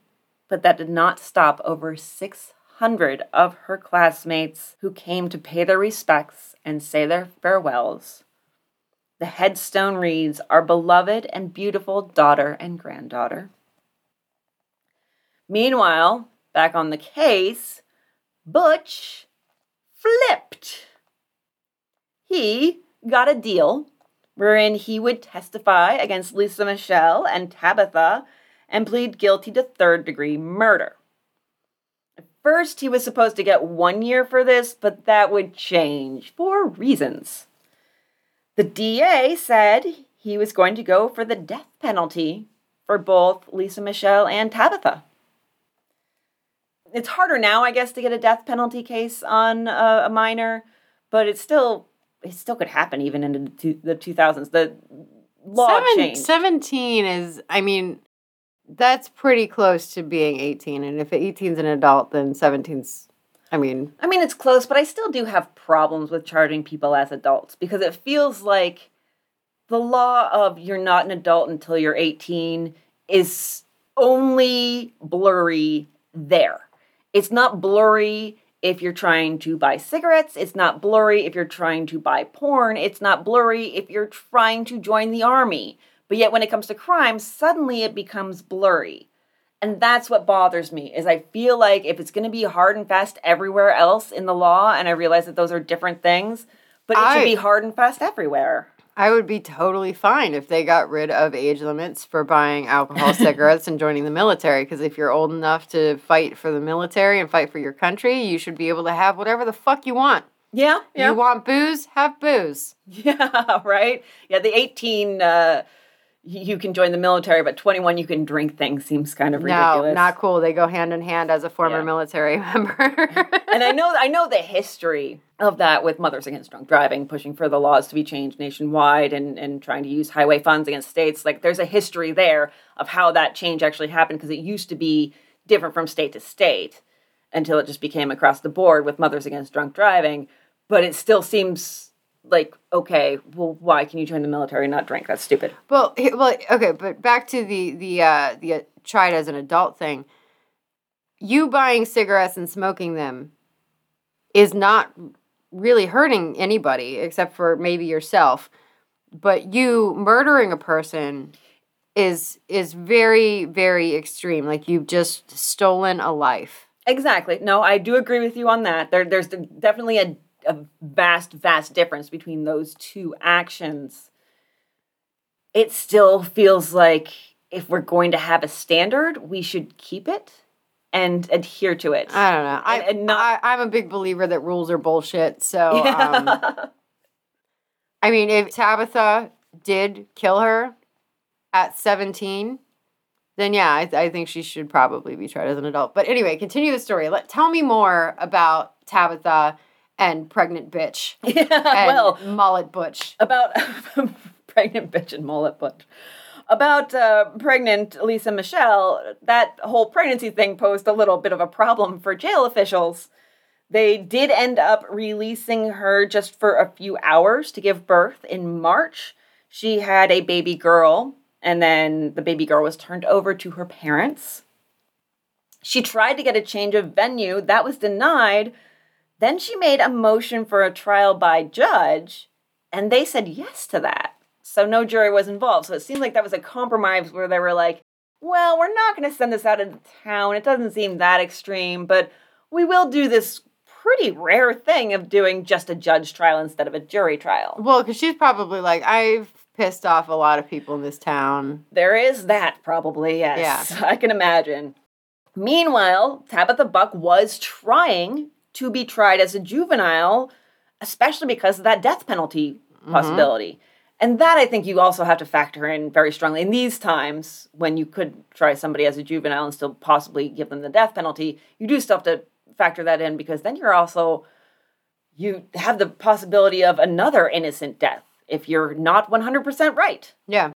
but that did not stop over 600 of her classmates who came to pay their respects and say their farewells. The headstone reads, Our beloved and beautiful daughter and granddaughter. Meanwhile, back on the case, Butch flipped. He got a deal wherein he would testify against Lisa Michelle and Tabitha and plead guilty to third degree murder. At first, he was supposed to get one year for this, but that would change for reasons. The DA said he was going to go for the death penalty for both Lisa Michelle and Tabitha. It's harder now, I guess, to get a death penalty case on a, a minor, but it's still it still could happen even into the, two, the 2000s. The law Seven- changed. 17 is, I mean, that's pretty close to being 18. And if 18's an adult, then 17's, I mean, I mean, it's close, but I still do have problems with charging people as adults because it feels like the law of you're not an adult until you're 18 is only blurry there. It's not blurry if you're trying to buy cigarettes. It's not blurry if you're trying to buy porn. It's not blurry if you're trying to join the army. But yet when it comes to crime, suddenly it becomes blurry. And that's what bothers me is I feel like if it's going to be hard and fast everywhere else in the law and I realize that those are different things, but it I- should be hard and fast everywhere. I would be totally fine if they got rid of age limits for buying alcohol, cigarettes, and joining the military. Because if you're old enough to fight for the military and fight for your country, you should be able to have whatever the fuck you want. Yeah, yeah. You want booze? Have booze. Yeah, right? Yeah, the 18 uh you can join the military, but 21 you can drink things seems kind of ridiculous. No, not cool. They go hand in hand as a former Yeah. military member. and I know I know the history of that with Mothers Against Drunk Driving, pushing for the laws to be changed nationwide and, and trying to use highway funds against states. Like there's a history there of how that change actually happened because it used to be different from state to state until it just became across the board with Mothers Against Drunk Driving. But it still seems like, okay, well, why can you join the military and not drink? That's stupid. Well, well, okay, but back to the the uh, the uh, tried as an adult thing. You buying cigarettes and smoking them is not really hurting anybody except for maybe yourself. But you murdering a person is is very very extreme. Like you've just stolen a life. Exactly. No, I do agree with you on that. There, there's definitely a, a vast, vast difference between those two actions. It still feels like if we're going to have a standard, we should keep it and adhere to it. I don't know. I, And- and not- I I'm a big believer that rules are bullshit. So um, I mean, if Tabitha did kill her at 17, then yeah, I, I think she should probably be tried as an adult. But anyway, continue the story. Let tell me more about Tabitha and pregnant bitch yeah, and well, mullet butch. about pregnant bitch and mullet butch. About uh, pregnant Lisa Michelle, that whole pregnancy thing posed a little bit of a problem for jail officials. They did end up releasing her just for a few hours to give birth in March. She had a baby girl, and then the baby girl was turned over to her parents. She tried to get a change of venue, that was denied. Then she made a motion for a trial by judge, and they said yes to that. So no jury was involved. So it seemed like that was a compromise where they were like, well, we're not going to send this out of town. It doesn't seem that extreme, but we will do this pretty rare thing of doing just a judge trial instead of a jury trial. Well, because she's probably like, I've pissed off a lot of people in this town. There is that, probably, yes. I can imagine. Meanwhile, Tabitha Buck was trying to be tried as a juvenile, especially because of that death penalty mm-hmm. possibility. And that I think you also have to factor in very strongly. In these times, when you could try somebody as a juvenile and still possibly give them the death penalty, you do still have to factor that in because then you're also, you have the possibility of another innocent death if you're not 100% right Yeah.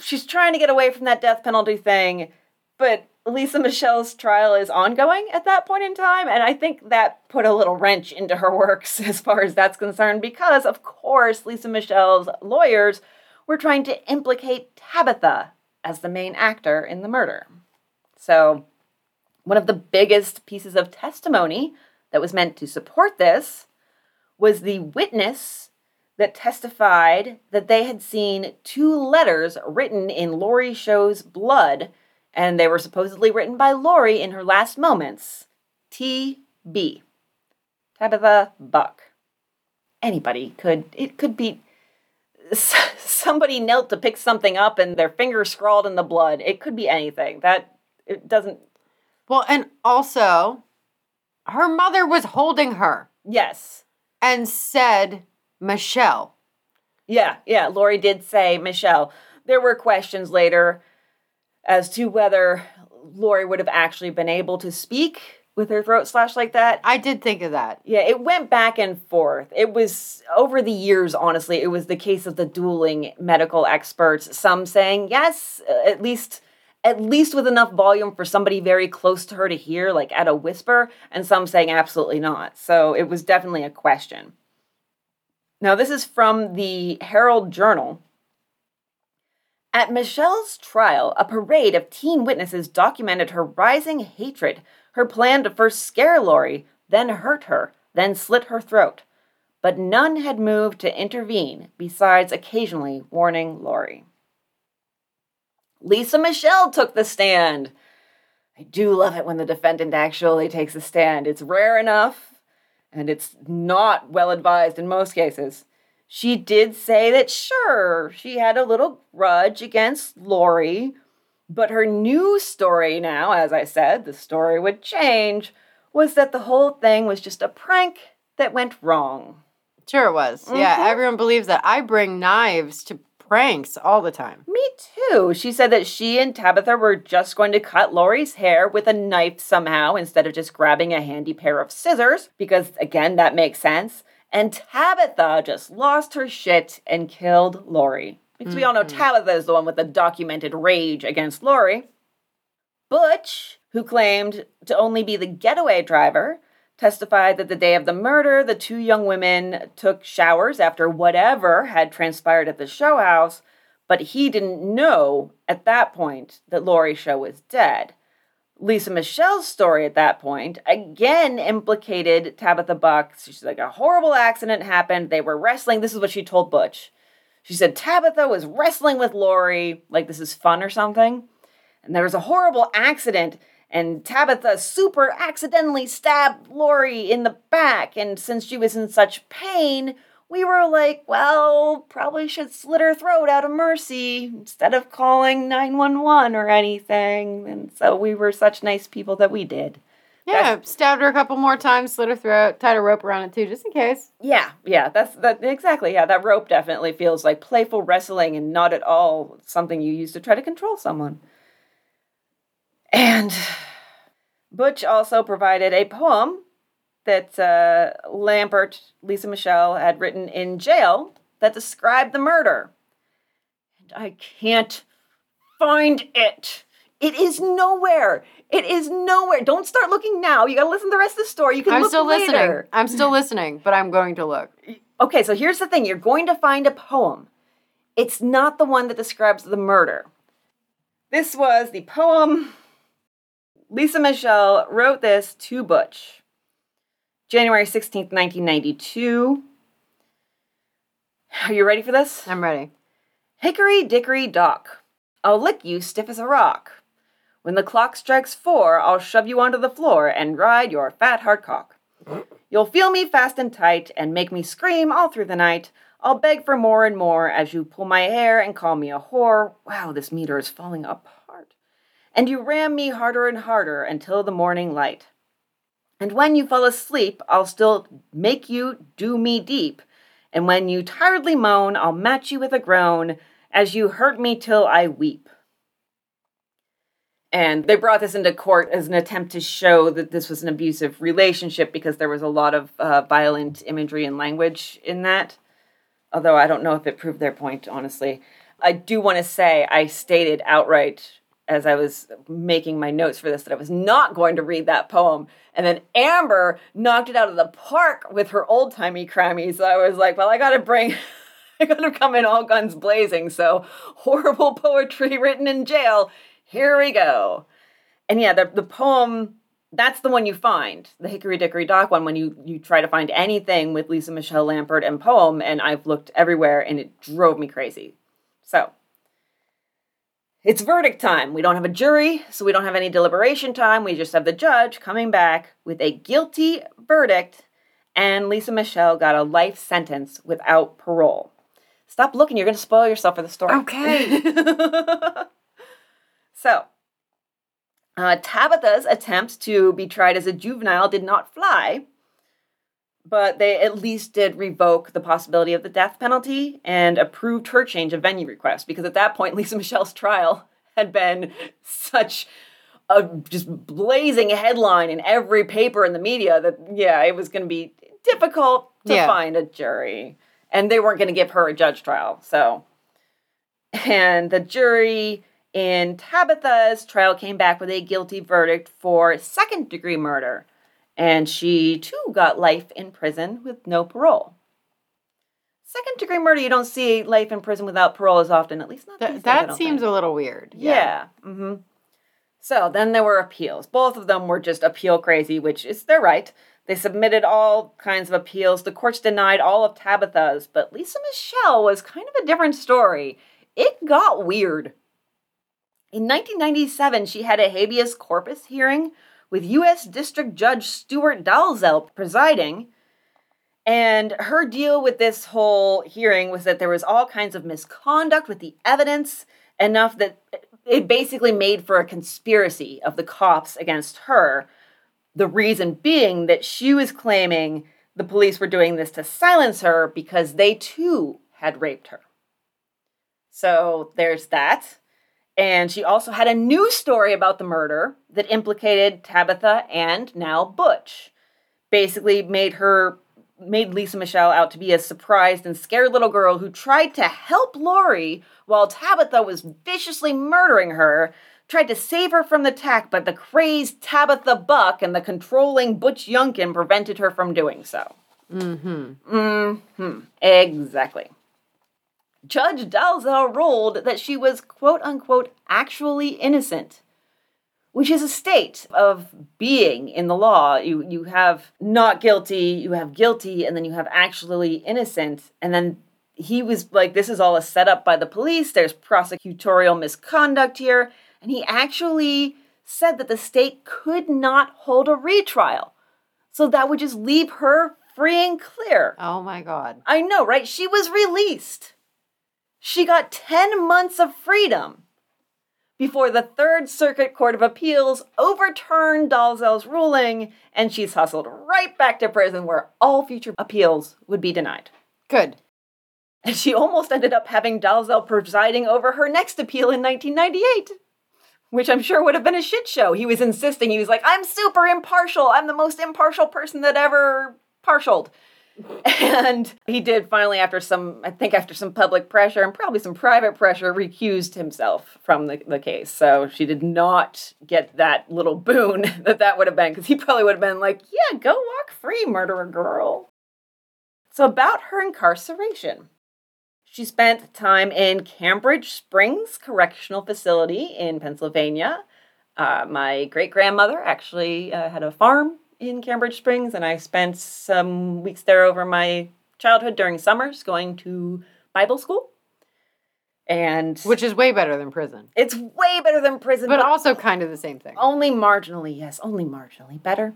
she's trying to get away from that death penalty thing, but Lisa Michelle's trial is ongoing at that point in time, and I think that put a little wrench into her works as far as that's concerned because, of course, Lisa Michelle's lawyers were trying to implicate Tabitha as the main actor in the murder. So, one of the biggest pieces of testimony that was meant to support this was the witness that testified that they had seen two letters written in Laurie Show's blood, and they were supposedly written by Laurie in her last moments. T.B. Tabitha Buck. Anybody could, it could be somebody knelt to pick something up and their finger scrawled in the blood. It could be anything. That, it doesn't, Well, and also, her mother was holding her yes. and said, Michelle. Yeah, yeah. Laurie did say Michelle. There were questions later as to whether Laurie would have actually been able to speak with her throat slashed like that. I did think of that. Yeah, it went back and forth. It was over the years, honestly, it was the case of the dueling medical experts. Some saying yes, uh, at least at least with enough volume for somebody very close to her to hear, like at a whisper, and some saying absolutely not. So it was definitely a question. Now, this is from the Herald Journal. At Michelle's trial, a parade of teen witnesses documented her rising hatred, her plan to first scare Laurie, then hurt her, then slit her throat. But none had moved to intervene, besides occasionally warning Laurie. Lisa Michelle took the stand. I do love it when the defendant actually takes a stand. It's rare enough, and it's not well advised in most cases. She did say that sure, she had a little grudge against Laurie, but her new story now, as I said, the story would change, was that the whole thing was just a prank that went wrong. Sure, it was. Yeah, Mhm. everyone believes that. I bring knives to pranks all the time. Me too. She said that she and Tabitha were just going to cut Laurie's hair with a knife somehow instead of just grabbing a handy pair of scissors, because again, that makes sense. And Tabitha just lost her shit and killed Laurie. Because we all know mm-hmm. Tabitha is the one with the documented rage against Laurie. Butch, who claimed to only be the getaway driver, testified that the day of the murder, the two young women took showers after whatever had transpired at the Show house, but he didn't know at that point that Laurie Show was dead. Lisa Michelle's story at that point again implicated Tabitha Buck. She's like, a horrible accident happened. They were wrestling. This is what she told Butch. She said Tabitha was wrestling with Laurie, like this is fun or something. And there was a horrible accident, and Tabitha super accidentally stabbed Laurie in the back. And since she was in such pain, we were like, well, probably should slit her throat out of mercy instead of calling 911 or anything. And so we were such nice people that we did. Yeah, that's, stabbed her a couple more times, slit her throat, tied a rope around it too, just in case. Yeah, yeah, that's that exactly. Yeah, that rope definitely feels like playful wrestling and not at all something you use to try to control someone. And Butch also provided a poem that uh, Lambert, Lisa Michelle, had written in jail that described the murder. And I can't find it. It is nowhere. It is nowhere. Don't start looking now. You got to listen to the rest of the story. You can I'm look still later. listening. I'm still listening, but I'm going to look. Okay, so here's the thing. You're going to find a poem. It's not the one that describes the murder. This was the poem Lisa Michelle wrote this to Butch. January 16th, 1992. Are you ready for this? I'm ready. Hickory dickory dock. I'll lick you stiff as a rock. When the clock strikes four, I'll shove you onto the floor and ride your fat hard cock. You'll feel me fast and tight and make me scream all through the night. I'll beg for more and more as you pull my hair and call me a whore. Wow, this meter is falling apart. And you ram me harder and harder until the morning light. And when you fall asleep, I'll still make you do me deep. And when you tiredly moan, I'll match you with a groan as you hurt me till I weep. And they brought this into court as an attempt to show that this was an abusive relationship because there was a lot of uh, violent imagery and language in that. Although I don't know if it proved their point, honestly. I do want to say I stated outright as I was making my notes for this that I was not going to read that poem. And then Amber knocked it out of the park with her old timey crammy. So I was like, well, I got to bring, I got to come in all guns blazing. So horrible poetry written in jail. Here we go. And yeah, the, the poem, that's the one you find, the Hickory Dickory Dock one, when you, you try to find anything with Lisa Michelle Lambert and poem. And I've looked everywhere and it drove me crazy. So it's verdict time. We don't have a jury, so we don't have any deliberation time. We just have the judge coming back with a guilty verdict, and Lisa Michelle got a life sentence without parole. Stop looking, you're going to spoil yourself for the story. Okay. so, uh, Tabitha's attempt to be tried as a juvenile did not fly, but they at least did revoke the possibility of the death penalty and approved her change of venue request because at that point Lisa Michelle's trial had been such a just blazing headline in every paper in the media that yeah it was going to be difficult to yeah. find a jury. And they weren't going to give her a judge trial so. And the jury in Tabitha's trial came back with a guilty verdict for second degree murder and she too got life in prison with no parole. Second degree murder, you don't see life in prison without parole as often, at least not Th- That seems think. a little weird. Yeah. yeah. Mm-hmm. So then there were appeals. Both of them were just appeal crazy, which is their right. They submitted all kinds of appeals. The courts denied all of Tabitha's, but Lisa Michelle was kind of a different story. It got weird. In 1997, she had a habeas corpus hearing with U.S. District Judge Stewart Dalzell presiding. And her deal with this whole hearing was that there was all kinds of misconduct with the evidence, enough that it basically made for a conspiracy of the cops against her. The reason being that she was claiming the police were doing this to silence her because they too had raped her. So there's that. And she also had a new story about the murder that implicated Tabitha and now Butch. Basically made her made Lisa Michelle out to be a surprised and scared little girl who tried to help Laurie while Tabitha was viciously murdering her tried to save her from the attack, but the crazed Tabitha Buck and the controlling Butch Yunkin prevented her from doing so. Mm-hmm. Mm-hmm. Exactly. Judge Dalzell ruled that she was quote unquote actually innocent, which is a state of being in the law. You you have not guilty, you have guilty, and then you have actually innocent, and then he was like, this is all a setup by the police. There's prosecutorial misconduct here. And he actually said that the state could not hold a retrial. So that would just leave her free and clear. Oh my God. I know, right? She was released. She got 10 months of freedom before the Third Circuit Court of Appeals overturned Dalzell's ruling, and she's hustled right back to prison where all future appeals would be denied. Good. And she almost ended up having Dalzell presiding over her next appeal in 1998, which I'm sure would have been a shit show. He was insisting, he was like, I'm super impartial. I'm the most impartial person that ever partialed. And he did finally, after some, I think after some public pressure and probably some private pressure, recused himself from the, the case. So she did not get that little boon that that would have been, because he probably would have been like, yeah, go walk free, murderer girl. So, about her incarceration. She spent time in Cambridge Springs Correctional Facility in Pennsylvania. Uh, my great grandmother actually uh, had a farm in Cambridge Springs, and I spent some weeks there over my childhood during summers going to Bible school. And Which is way better than prison. it's way better than prison, But also kind of the same thing. only marginally, yes, only marginally better.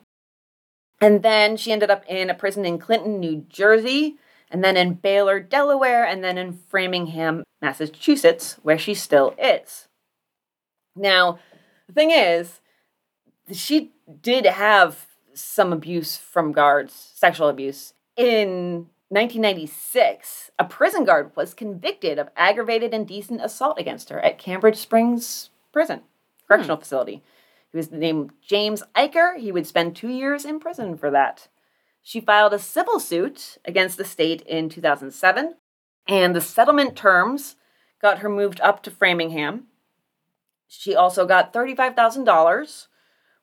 And then she ended up in a prison in Clinton, New Jersey, and then in Baylor, Delaware, and then in Framingham, Massachusetts, where she still is. Now, the thing is, she did have some abuse from guards, sexual abuse. In 1996, a prison guard was convicted of aggravated indecent assault against her at Cambridge Springs Prison, correctional hmm. facility. He was named James Eicher. He would spend two years in prison for that. She filed a civil suit against the state in 2007, and the settlement terms got her moved up to Framingham. She also got $35,000,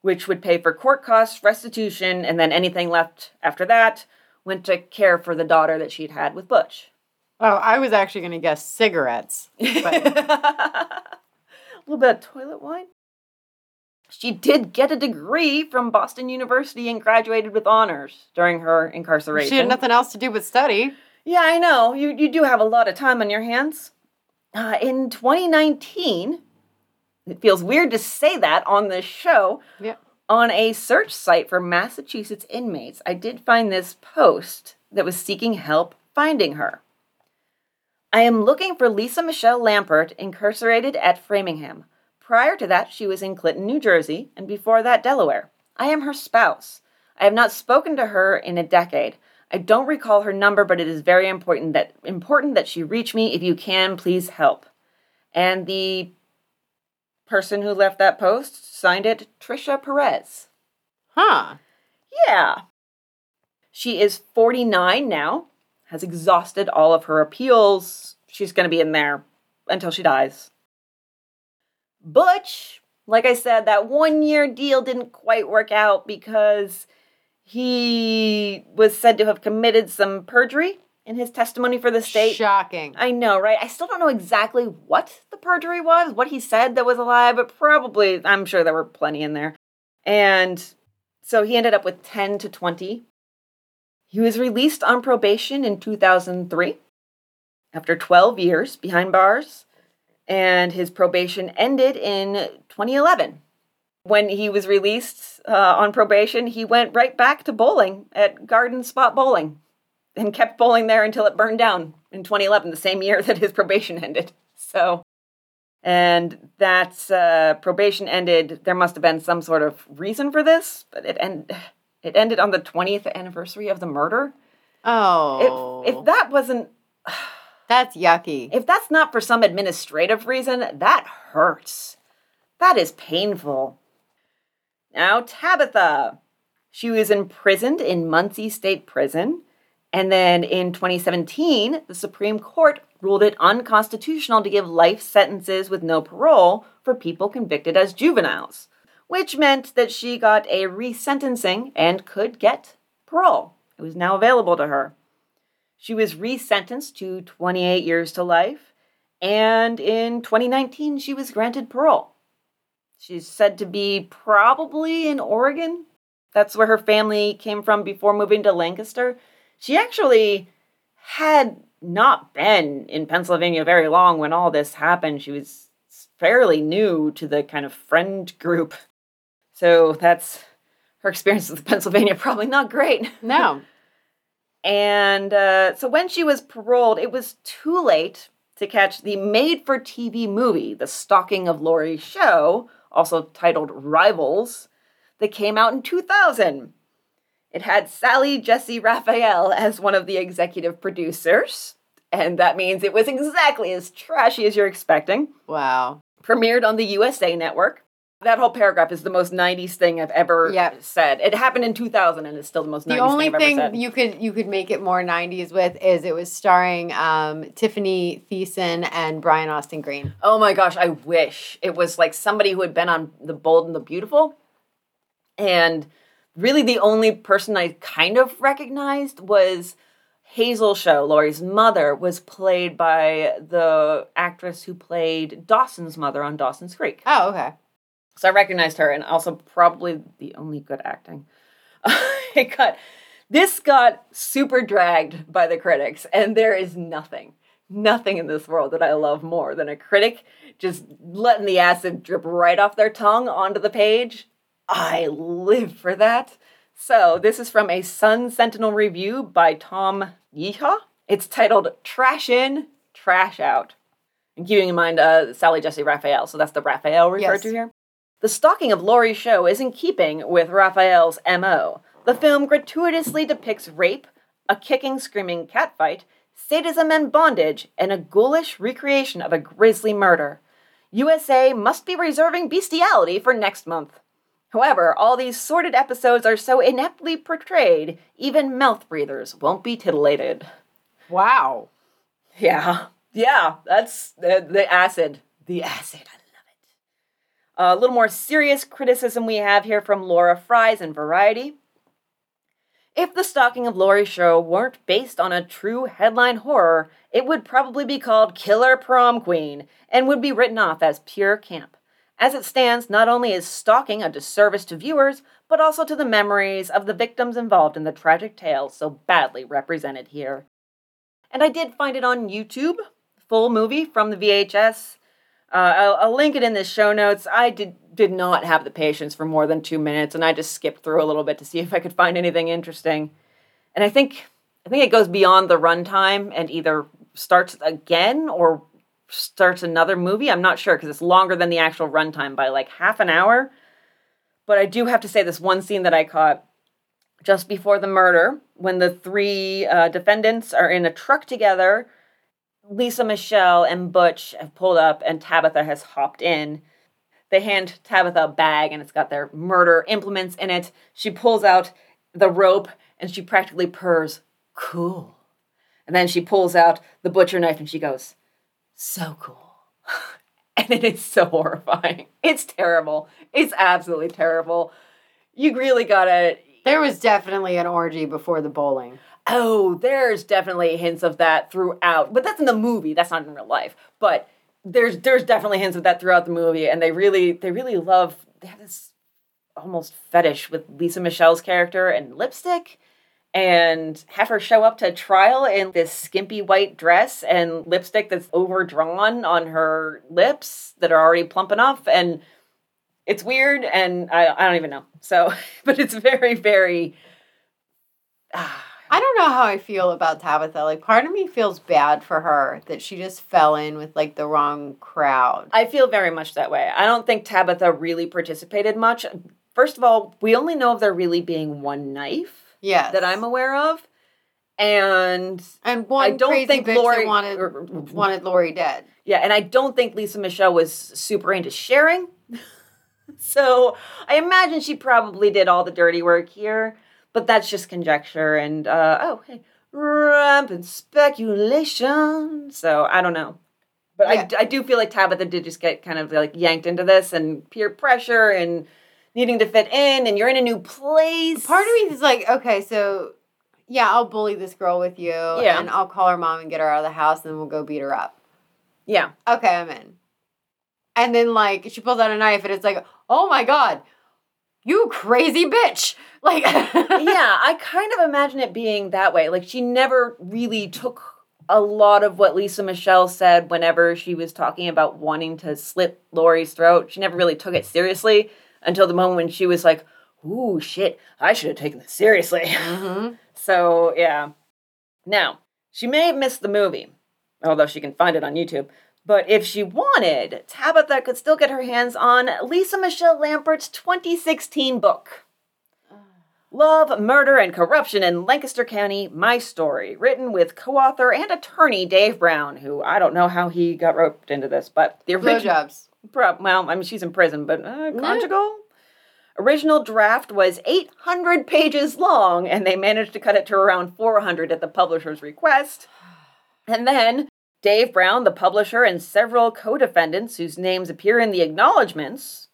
which would pay for court costs, restitution, and then anything left after that went to care for the daughter that she'd had with Butch. Oh, I was actually going to guess cigarettes. But a little bit of toilet wine. She did get a degree from Boston University and graduated with honors during her incarceration. she had nothing else to do but study. Yeah, I know. You, you do have a lot of time on your hands. Uh, in 2019, it feels weird to say that on this show, Yeah. on a search site for Massachusetts inmates, I did find this post that was seeking help finding her. I am looking for Lisa Michelle Lambert, incarcerated at Framingham. Prior to that, she was in Clinton, New Jersey, and before that, Delaware. I am her spouse. I have not spoken to her in a decade. I don't recall her number, but it is very important that important that she reach me. If you can, please help. And the person who left that post signed it Trisha Perez. Huh. Yeah. She is 49 now, has exhausted all of her appeals. She's going to be in there until she dies. Butch, like I said, that one year deal didn't quite work out because he was said to have committed some perjury in his testimony for the state. Shocking. I know, right? I still don't know exactly what the perjury was, what he said that was a lie, but probably, I'm sure there were plenty in there. And so he ended up with 10 to 20. He was released on probation in 2003 after 12 years behind bars, and his probation ended in 2011. When he was released uh, on probation, he went right back to bowling at Garden Spot Bowling and kept bowling there until it burned down in 2011, the same year that his probation ended. So, and that's uh, probation ended. There must have been some sort of reason for this, but it end, it ended on the 20th anniversary of the murder. Oh. If if that wasn't That's yucky. if that's not for some administrative reason, that hurts. That is painful. Now, Tabitha. She was imprisoned in Muncy State Prison, And then in 2017, the Supreme Court ruled it unconstitutional to give life sentences with no parole for people convicted as juveniles, which meant that she got a resentencing and could get parole. It was now available to her. She was resentenced to 28 years to life, and in 2019, she was granted parole. She's said to be probably in Oregon. That's where her family came from before moving to Lancaster. She actually had not been in Pennsylvania very long when all this happened. She was fairly new to the kind of friend group. So that's her experience with Pennsylvania, probably not great. No. and uh, so when she was paroled, it was too late to catch the made for TV movie, The Stalking of Laurie Show, also titled Rivals, that came out in 2000. It had Sally Jessy Raphael as one of the executive producers, and that means it was exactly as trashy as you're expecting. Wow. Premiered on the USA Network. That whole paragraph is the most 90s thing I've ever Yep. said. It happened in 2000 and it's still the most 90s The only thing I've thing ever said. you could you could make it more '90s with is it was starring um, Tiffani Thiessen and Brian Austin Green. Oh my gosh, I wish it was like somebody who had been on The Bold and the Beautiful. And really, the only person I kind of recognized was Hazel Show. Laurie's mother was played by the actress who played Dawson's mother on Dawson's Creek. Oh, okay. So I recognized her, and also probably the only good acting. it got this got super dragged by the critics, and there is nothing, nothing in this world that I love more than a critic just letting the acid drip right off their tongue onto the page. I live for that. So this is from a Sun Sentinel review by Tom Jicha. It's titled "Trash In, Trash Out." And keeping in mind uh, Sally Jessy Raphael, so that's the Raphael referred Yes. to here. The stalking of Laurie's Show is in keeping with Raphael's MO. The film gratuitously depicts rape, a kicking, screaming catfight, sadism and bondage, and a ghoulish recreation of a grisly murder. USA must be reserving bestiality for next month. However, all these sordid episodes are so ineptly portrayed, even mouth breathers won't be titillated. Wow. Yeah, yeah, that's the, the acid. The acid, I love it. a little more serious criticism we have here from Laura Fries in Variety. If the stalking of Laurie Show weren't based on a true headline horror, it would probably be called Killer Prom Queen and would be written off as pure camp. As it stands, not only is stalking a disservice to viewers, but also to the memories of the victims involved in the tragic tale so badly represented here. And I did find it on YouTube, full movie from the VHS. Uh, I'll, I'll link it in the show notes. I did did not have the patience for more than two minutes, and I just skipped through a little bit to see if I could find anything interesting. And I think I think it goes beyond the runtime and either starts again or starts another movie. I'm not sure because it's longer than the actual runtime by like half an hour. But I do have to say this one scene that I caught just before the murder, when the three uh, defendants are in a truck together. Lisa Michelle and Butch have pulled up, and Tabitha has hopped in. They hand Tabitha a bag, and it's got their murder implements in it. She pulls out the rope, and she practically purrs, "Cool." And then she pulls out the butcher knife, and she goes, "So cool." and it is so horrifying. It's terrible. It's absolutely terrible. You really gotta. There was definitely an orgy before the bowling. Oh, there's definitely hints of that throughout, but that's in the movie. That's not in real life. But there's there's definitely hints of that throughout the movie, and they really they really love. They have this almost fetish with Lisa Michelle's character and lipstick, and have her show up to trial in this skimpy white dress and lipstick that's overdrawn on her lips that are already plumping off, and it's weird, and I I don't even know. So, but it's very very. ah, I don't know how I feel about Tabitha. Like, part of me feels bad for her that she just fell in with like the wrong crowd. I feel very much that way. I don't think Tabitha really participated much. First of all, we only know of there really being one knife Yeah, that I'm aware of. And and one I don't think Laurie wanted or- wanted Laurie dead. yeah, and I don't think Lisa Michelle was super into sharing. so I imagine she probably did all the dirty work here, but that's just conjecture. And uh, oh, hey, rampant speculation. So I don't know. But Yeah. I, I do feel like Tabitha did just get kind of like yanked into this and peer pressure and needing to fit in and you're in a new place. Part of me is like, okay, so yeah, I'll bully this girl with you, Yeah. and I'll call her mom and get her out of the house, and then we'll go beat her up. Yeah. Okay, I'm in. And then like she pulls out a knife, and it's like, oh my god, you crazy bitch! Like, yeah, I kind of imagine it being that way. Like she never really took a lot of what Lisa Michelle said whenever she was talking about wanting to slit Laurie's throat. She never really took it seriously until the moment when she was like, "Ooh, shit, I should have taken this seriously." Mhm. so, yeah. Now, she may have missed the movie, although she can find it on YouTube. But if she wanted, Tabitha could still get her hands on Lisa Michelle Lambert's 2016 book. Love, Murder, and Corruption in Lancaster County, My Story, written with co author and attorney Dave Brown, who I don't know how he got roped into this, but the original. blowjobs. Pro- well, I mean, she's in prison, but uh, conjugal? Original draft was 800 pages long, and they managed to cut it to around 400 at the publisher's request. And then Dave Brown, the publisher, and several co defendants whose names appear in the acknowledgments,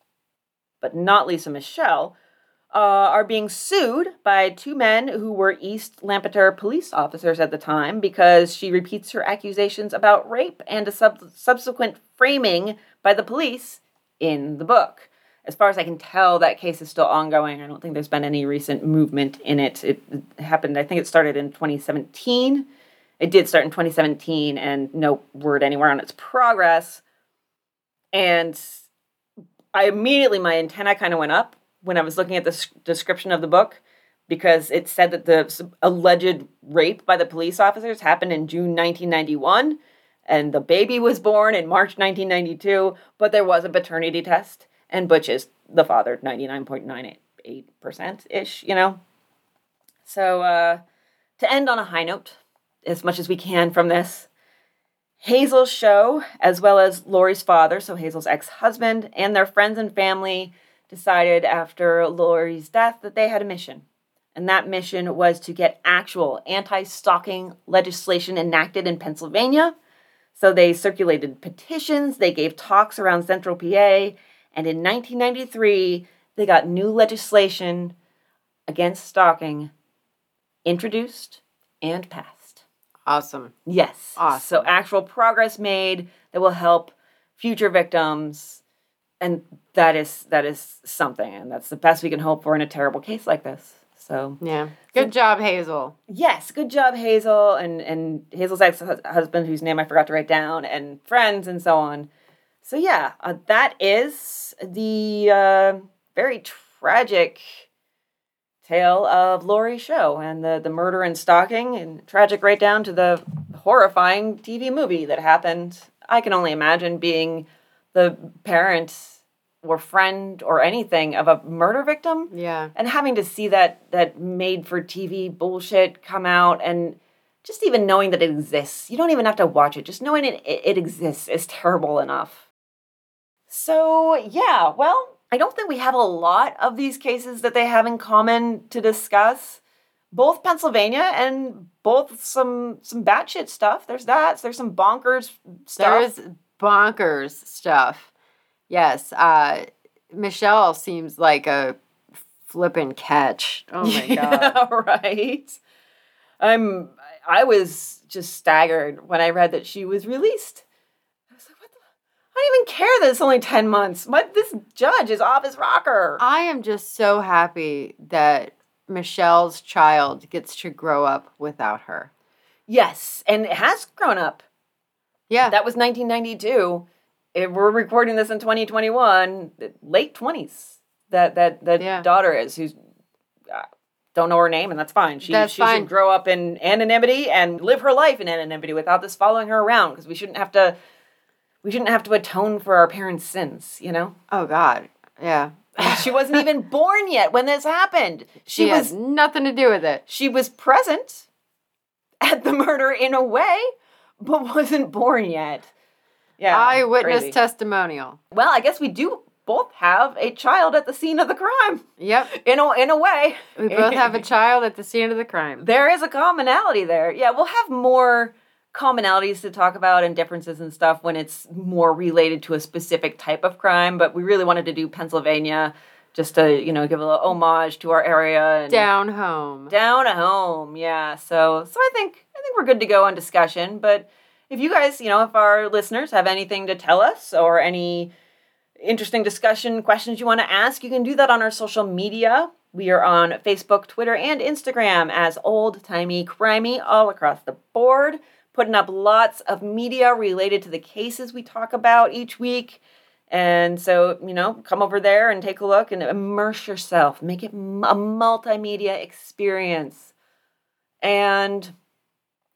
but not Lisa Michelle, uh, are being sued by two men who were East Lampeter police officers at the time because she repeats her accusations about rape and a sub- subsequent framing by the police in the book. As far as I can tell, that case is still ongoing. I don't think there's been any recent movement in it. It happened, I think it started in 2017. It did start in 2017, and no word anywhere on its progress. And I immediately, my antenna kind of went up when I was looking at the description of the book because it said that the alleged rape by the police officers happened in June 1991 and the baby was born in March 1992, but there was a paternity test and Butch is the father 99.98% ish, you know? So, uh, to end on a high note, as much as we can from this, Hazel Show, as well as Laurie's father, so Hazel's ex husband, and their friends and family decided after Laurie's death that they had a mission. And that mission was to get actual anti stalking legislation enacted in Pennsylvania. So they circulated petitions, they gave talks around central PA, and in 1993, they got new legislation against stalking introduced and passed. Awesome. Yes. Awesome. So actual progress made that will help future victims and that is that is something and that's the best we can hope for in a terrible case like this. So Yeah. Good job, Hazel. yes, good job Hazel and and Hazel's ex-husband whose name I forgot to write down and friends and so on. So yeah, uh, that is the uh, very tragic tale of Laurie Show and the the murder and stalking and tragic right down to the horrifying TV movie that happened. I can only imagine being the parent or friend or anything of a murder victim Yeah. and having to see that that made for TV bullshit come out and just even knowing that it exists. You don't even have to watch it. Just knowing it it, exists is terrible enough. So, yeah, well, I don't think we have a lot of these cases that they have in common to discuss. Both Pennsylvania and both some some batshit stuff. There's that. There's some bonkers stuff. There's bonkers stuff. Yes. Uh, Michelle seems like a flippin' catch. Oh my god. Yeah, right. I'm. I was just staggered when I read that she was released. I was like, what the? I don't even care that it's only ten months. What this judge is off his rocker. I am just so happy that Michelle's child gets to grow up without her. yes, and it has grown up. Yeah. That was 1992. If we're recording this in 2021, late 20s. That that that Yeah. daughter is who's. uh, Don't know her name, and that's fine. She, That's she fine. should grow up in anonymity and live her life in anonymity without this following her around. Because we shouldn't have to, we shouldn't have to atone for our parents' sins. You know, oh god. Yeah. she wasn't even born yet when this happened. She, She has was nothing to do with it. she was present at the murder in a way, but wasn't born yet. Yeah, Eyewitness crazy. testimonial. Well, I guess we do both have a child at the scene of the crime. Yep. In a, in a way. We both have a child at the scene of the crime. There is a commonality there. Yeah, we'll have more commonalities to talk about and differences and stuff when it's more related to a specific type of crime, but we really wanted to do Pennsylvania just to, you know, give a little homage to our area and Down home. down home. Yeah. So so I think I think we're good to go on discussion, but if you guys, you know, if our listeners have anything to tell us or any interesting discussion questions you want to ask, you can do that on our social media. We are on Facebook, Twitter, and Instagram as Old Timey Crimey all across the board, putting up lots of media related to the cases we talk about each week. And so, you know, come over there and take a look and immerse yourself, make it a multimedia experience. And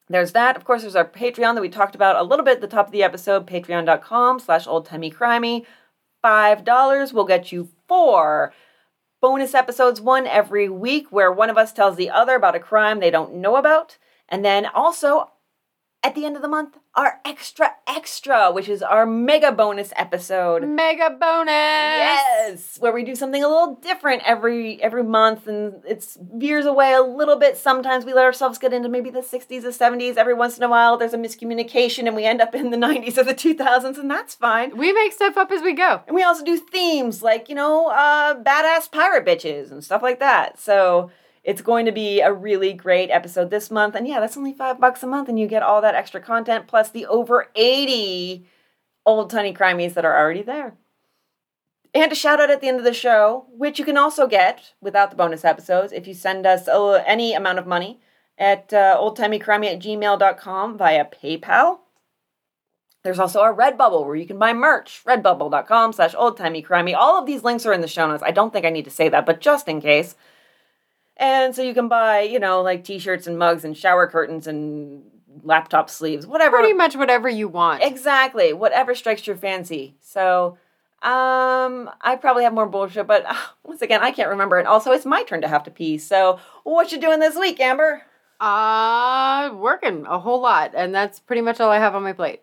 there's that. Of course, there's our Patreon that we talked about a little bit at the top of the episode, patreon.com slash oldtimeycrimey. $5 will get you four bonus episodes, one every week, where one of us tells the other about a crime they don't know about. And then also at the end of the month, our extra extra, which is our mega bonus episode. Mega bonus. Yes, where we do something a little different every every month, and it's veers away a little bit. Sometimes we let ourselves get into maybe the '60s or '70s. Every once in a while, there's a miscommunication, and we end up in the '90s or the 2000s, and that's fine. We make stuff up as we go. And we also do themes like you know, uh, badass pirate bitches and stuff like that. So it's going to be a really great episode this month, and yeah, that's only five bucks a month, and you get all that extra content plus the over 80 old timey crimies that are already there. And a shout out at the end of the show, which you can also get without the bonus episodes if you send us uh, any amount of money at uh, oldtimeycrimey at gmail.com via PayPal. There's also our Redbubble where you can buy merch, redbubble.com slash oldtimeycrimey. All of these links are in the show notes. I don't think I need to say that, but just in case. And so you can buy, you know, like t-shirts and mugs and shower curtains and laptop sleeves, whatever. Pretty much whatever you want. Exactly, whatever strikes your fancy. So, um, I probably have more bullshit, but uh, once again, I can't remember. And also, it's my turn to have to pee. So, what you doing this week, Amber? Uh, working a whole lot, and that's pretty much all I have on my plate.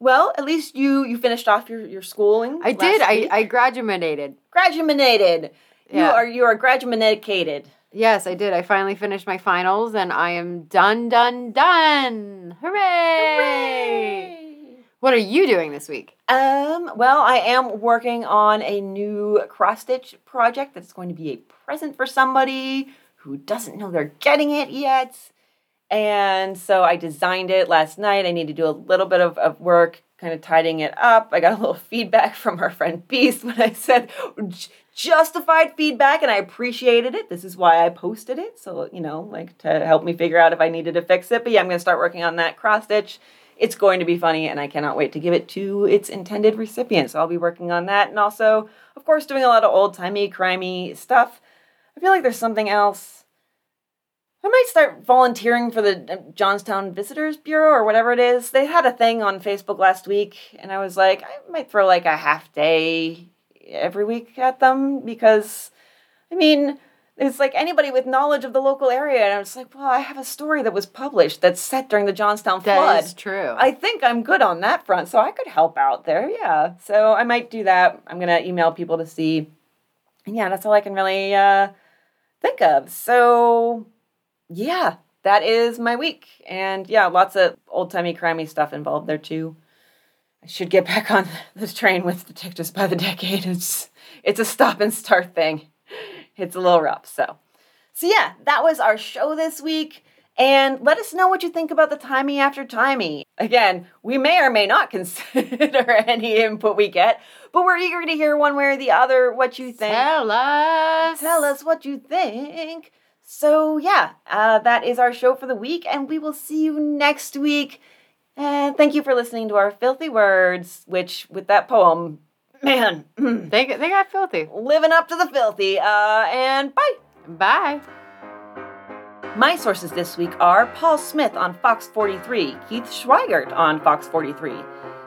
Well, at least you you finished off your your schooling. I did. last I. I graduated. graduated. You are you are graduated. Yes, I did. I finally finished my finals, and I am done, done, done. Hooray! Hooray! What are you doing this week? Um, well, I am working on a new cross stitch project that's going to be a present for somebody who doesn't know they're getting it yet. And so I designed it last night. I need to do a little bit of, of work, kind of tidying it up. I got a little feedback from our friend Beast when I said justified feedback, and I appreciated it. This is why I posted it. So, you know, like to help me figure out if I needed to fix it. But yeah, I'm going to start working on that cross stitch. It's going to be funny, and I cannot wait to give it to its intended recipient. So I'll be working on that, and also, of course, doing a lot of old timey, crimey stuff. I feel like there's something else. I might start volunteering for the uh, Johnstown Visitors Bureau or whatever it is. They had a thing on Facebook last week, and I was like, I might throw like a half day every week at them because, I mean, it's like anybody with knowledge of the local area. And I was like, well, I have a story that was published that's set during the Johnstown That flood. That is true. I think I'm good on that front, so I could help out there. Yeah, so I might do that. I'm gonna email people to see. And yeah, that's all I can really uh, think of. So yeah, that is my week, and yeah, lots of old timey crimey stuff involved there too. I should get back on the train with Detectives by the Decade. It's it's a stop and start thing. It's a little rough. So, so yeah, that was our show this week. And let us know what you think about the timey after timey. Again, we may or may not consider any input we get, but we're eager to hear one way or the other what you think. Tell us. Tell us what you think. So, yeah, uh, that is our show for the week, and we will see you next week. And thank you for listening to our filthy words, which, with that poem, man, They, they got filthy. living up to the filthy. Uh, and bye. Bye. My sources this week are Paul Smith on Fox 43, Keith Schweigert on Fox 43,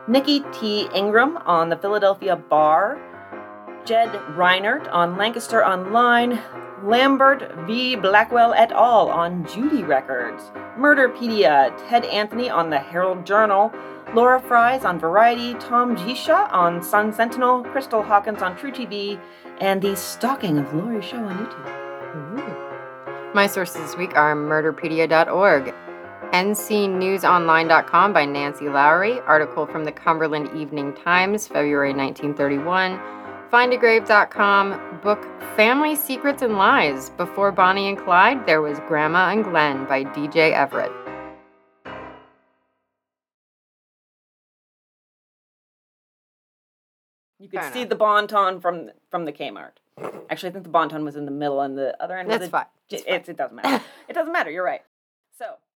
Nikki T. Ingram on the Philadelphia Bar, Jed Reinert on Lancaster Online, Lambert v. Blackwell et al. on Judy Records, Murderpedia, Ted Anthony on the Herald Journal, Laura Fries on Variety, Tom Jicha on Sun Sentinel, Crystal Hawkins on truTV, and The Stalking of Laurie Show on YouTube. My sources this week are murderpedia.org, ncnewsonline.com by Nancy Lowry, article from the Cumberland Evening Times, February 1931, findagrave.com, book Family Secrets and Lies. Before Bonnie and Clyde, there was Grandma and Glenn by DJ Everett. You could Fair see enough. the Bon-Ton from from the Kmart. Actually, I think the Bon-Ton was in the middle and the other end That's was a fine. It, it, it doesn't matter. it doesn't matter. You're right. So